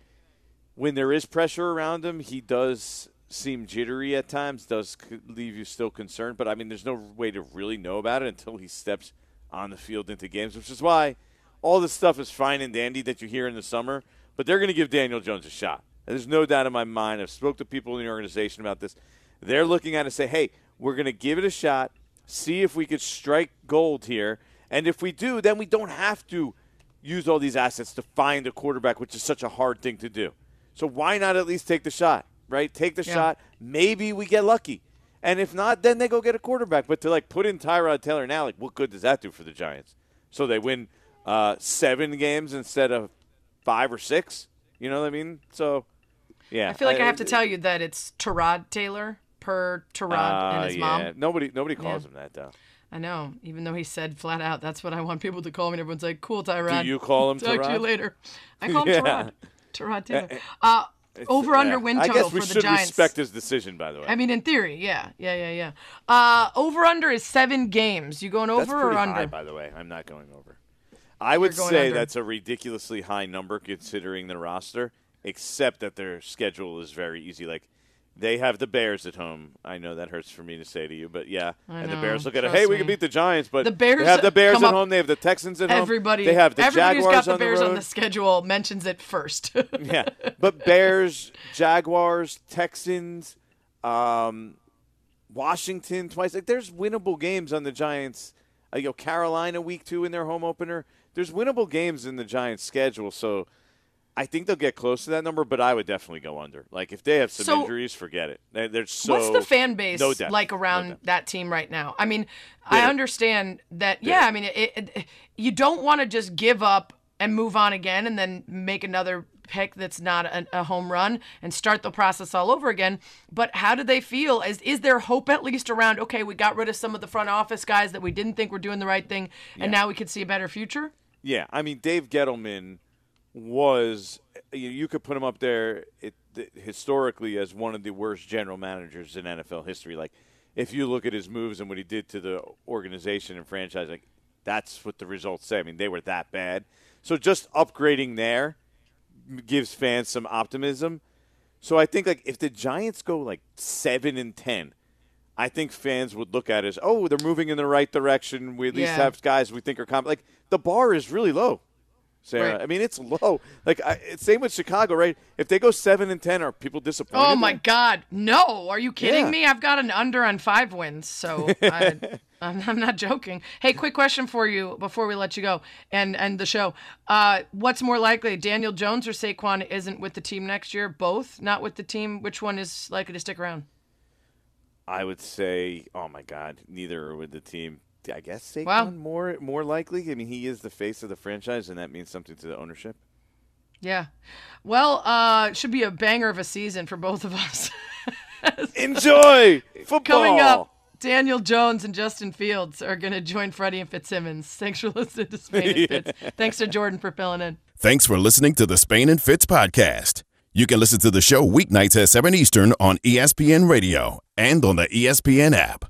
when there is pressure around him, he does seem jittery at times. Does leave you still concerned, but I mean, there's no way to really know about it until he steps on the field into games, which is why all this stuff is fine and dandy that you hear in the summer. But they're going to give Daniel Jones a shot. There's no doubt in my mind. I've spoke to people in the organization about this. They're looking at it and say, "Hey, we're going to give it a shot, see if we could strike gold here, and if we do, then we don't have to use all these assets to find a quarterback, which is such a hard thing to do. So why not at least take the shot, right? Take the Yeah. shot. Maybe we get lucky, and if not, then they go get a quarterback. But to like put in Tyrod Taylor now, like what good does that do for the Giants? So they win uh, seven games instead of five or six. You know what I mean? So yeah, I feel like I, have to tell you that it's Terod Taylor per Terod Uh, and his yeah. mom. Nobody, nobody calls Yeah. him that though. I know, even though he said flat out, that's what I want people to call me. And everyone's like, cool, Tyrod. Do you call him Talk to you later. I call him Yeah. Terod Taylor. Eh, eh, Uh, over under win I guess we for the should Giants. respect his decision, by the way. I mean, in theory, yeah, yeah, yeah, yeah. Uh, over under is seven games. You going over or under? high, by the way. I'm not going over. I would say under. that's a ridiculously high number considering the roster, except that their schedule is very easy. Like they have the Bears at home. I know that hurts for me to say to you, but yeah. I and the know, Bears look at it. trust Hey, we me. can beat the Giants, but The Bears they have the Bears come at up- home. They have the Texans at Everybody, home. They have the everybody who's Jaguars got the on Bears the road. on the schedule mentions it first. yeah, but Bears, Jaguars, Texans, um, Washington twice. Like there's winnable games on the Giants. Uh, you know, Carolina week two in their home opener. There's winnable games in the Giants' schedule, so I think they'll get close to that number. But I would definitely go under. Like if they have some So- injuries, forget it. They're so What's the fan base no depth, like around depth. that team right now? I mean, I understand that. Yeah, I mean, it, it, you don't want to just give up and move on again, and then make another pick that's not a, a home run and start the process all over again. But how do they feel? Is is there hope at least around? Okay, we got rid of some of the front office guys that we didn't think were doing the right thing, and now we could see a better future. Yeah, I mean Dave Gettleman was you, you could put him up there it, historically as one of the worst general managers in NFL history. Like if you look at his moves and what he did to the organization and franchise, like that's what the results say. I mean, they were that bad. So just upgrading there gives fans some optimism. So I think like if the Giants go like seven and ten, I think fans would look at it as oh they're moving in the right direction. We at least Yeah. have guys we think are comp- like the bar is really low. Sarah, Right. I mean it's low. Like I, same with Chicago, right? If they go seven and ten, are people disappointed? Oh my? God, no! Are you kidding Yeah. me? I've got an under on five wins, so I, I'm, I'm not joking. Hey, quick question for you before we let you go and end the show. Uh, what's more likely, Daniel Jones or Saquon isn't with the team next year? Both not with the team. Which one is likely to stick around? I would say, oh my God, neither are with the team. I guess Saquon Wow. more more likely. I mean, he is the face of the franchise, and that means something to the ownership. Yeah. Well, uh, it should be a banger of a season for both of us. Enjoy football. Coming up, Daniel Jones and Justin Fields are going to join Freddie and Fitzsimmons. Thanks for listening to Spain and Fitz. Thanks to Jordan for filling in. Thanks for listening to the Spain and Fitz podcast. You can listen to the show weeknights at 7 Eastern on ESPN Radio and on the ESPN app.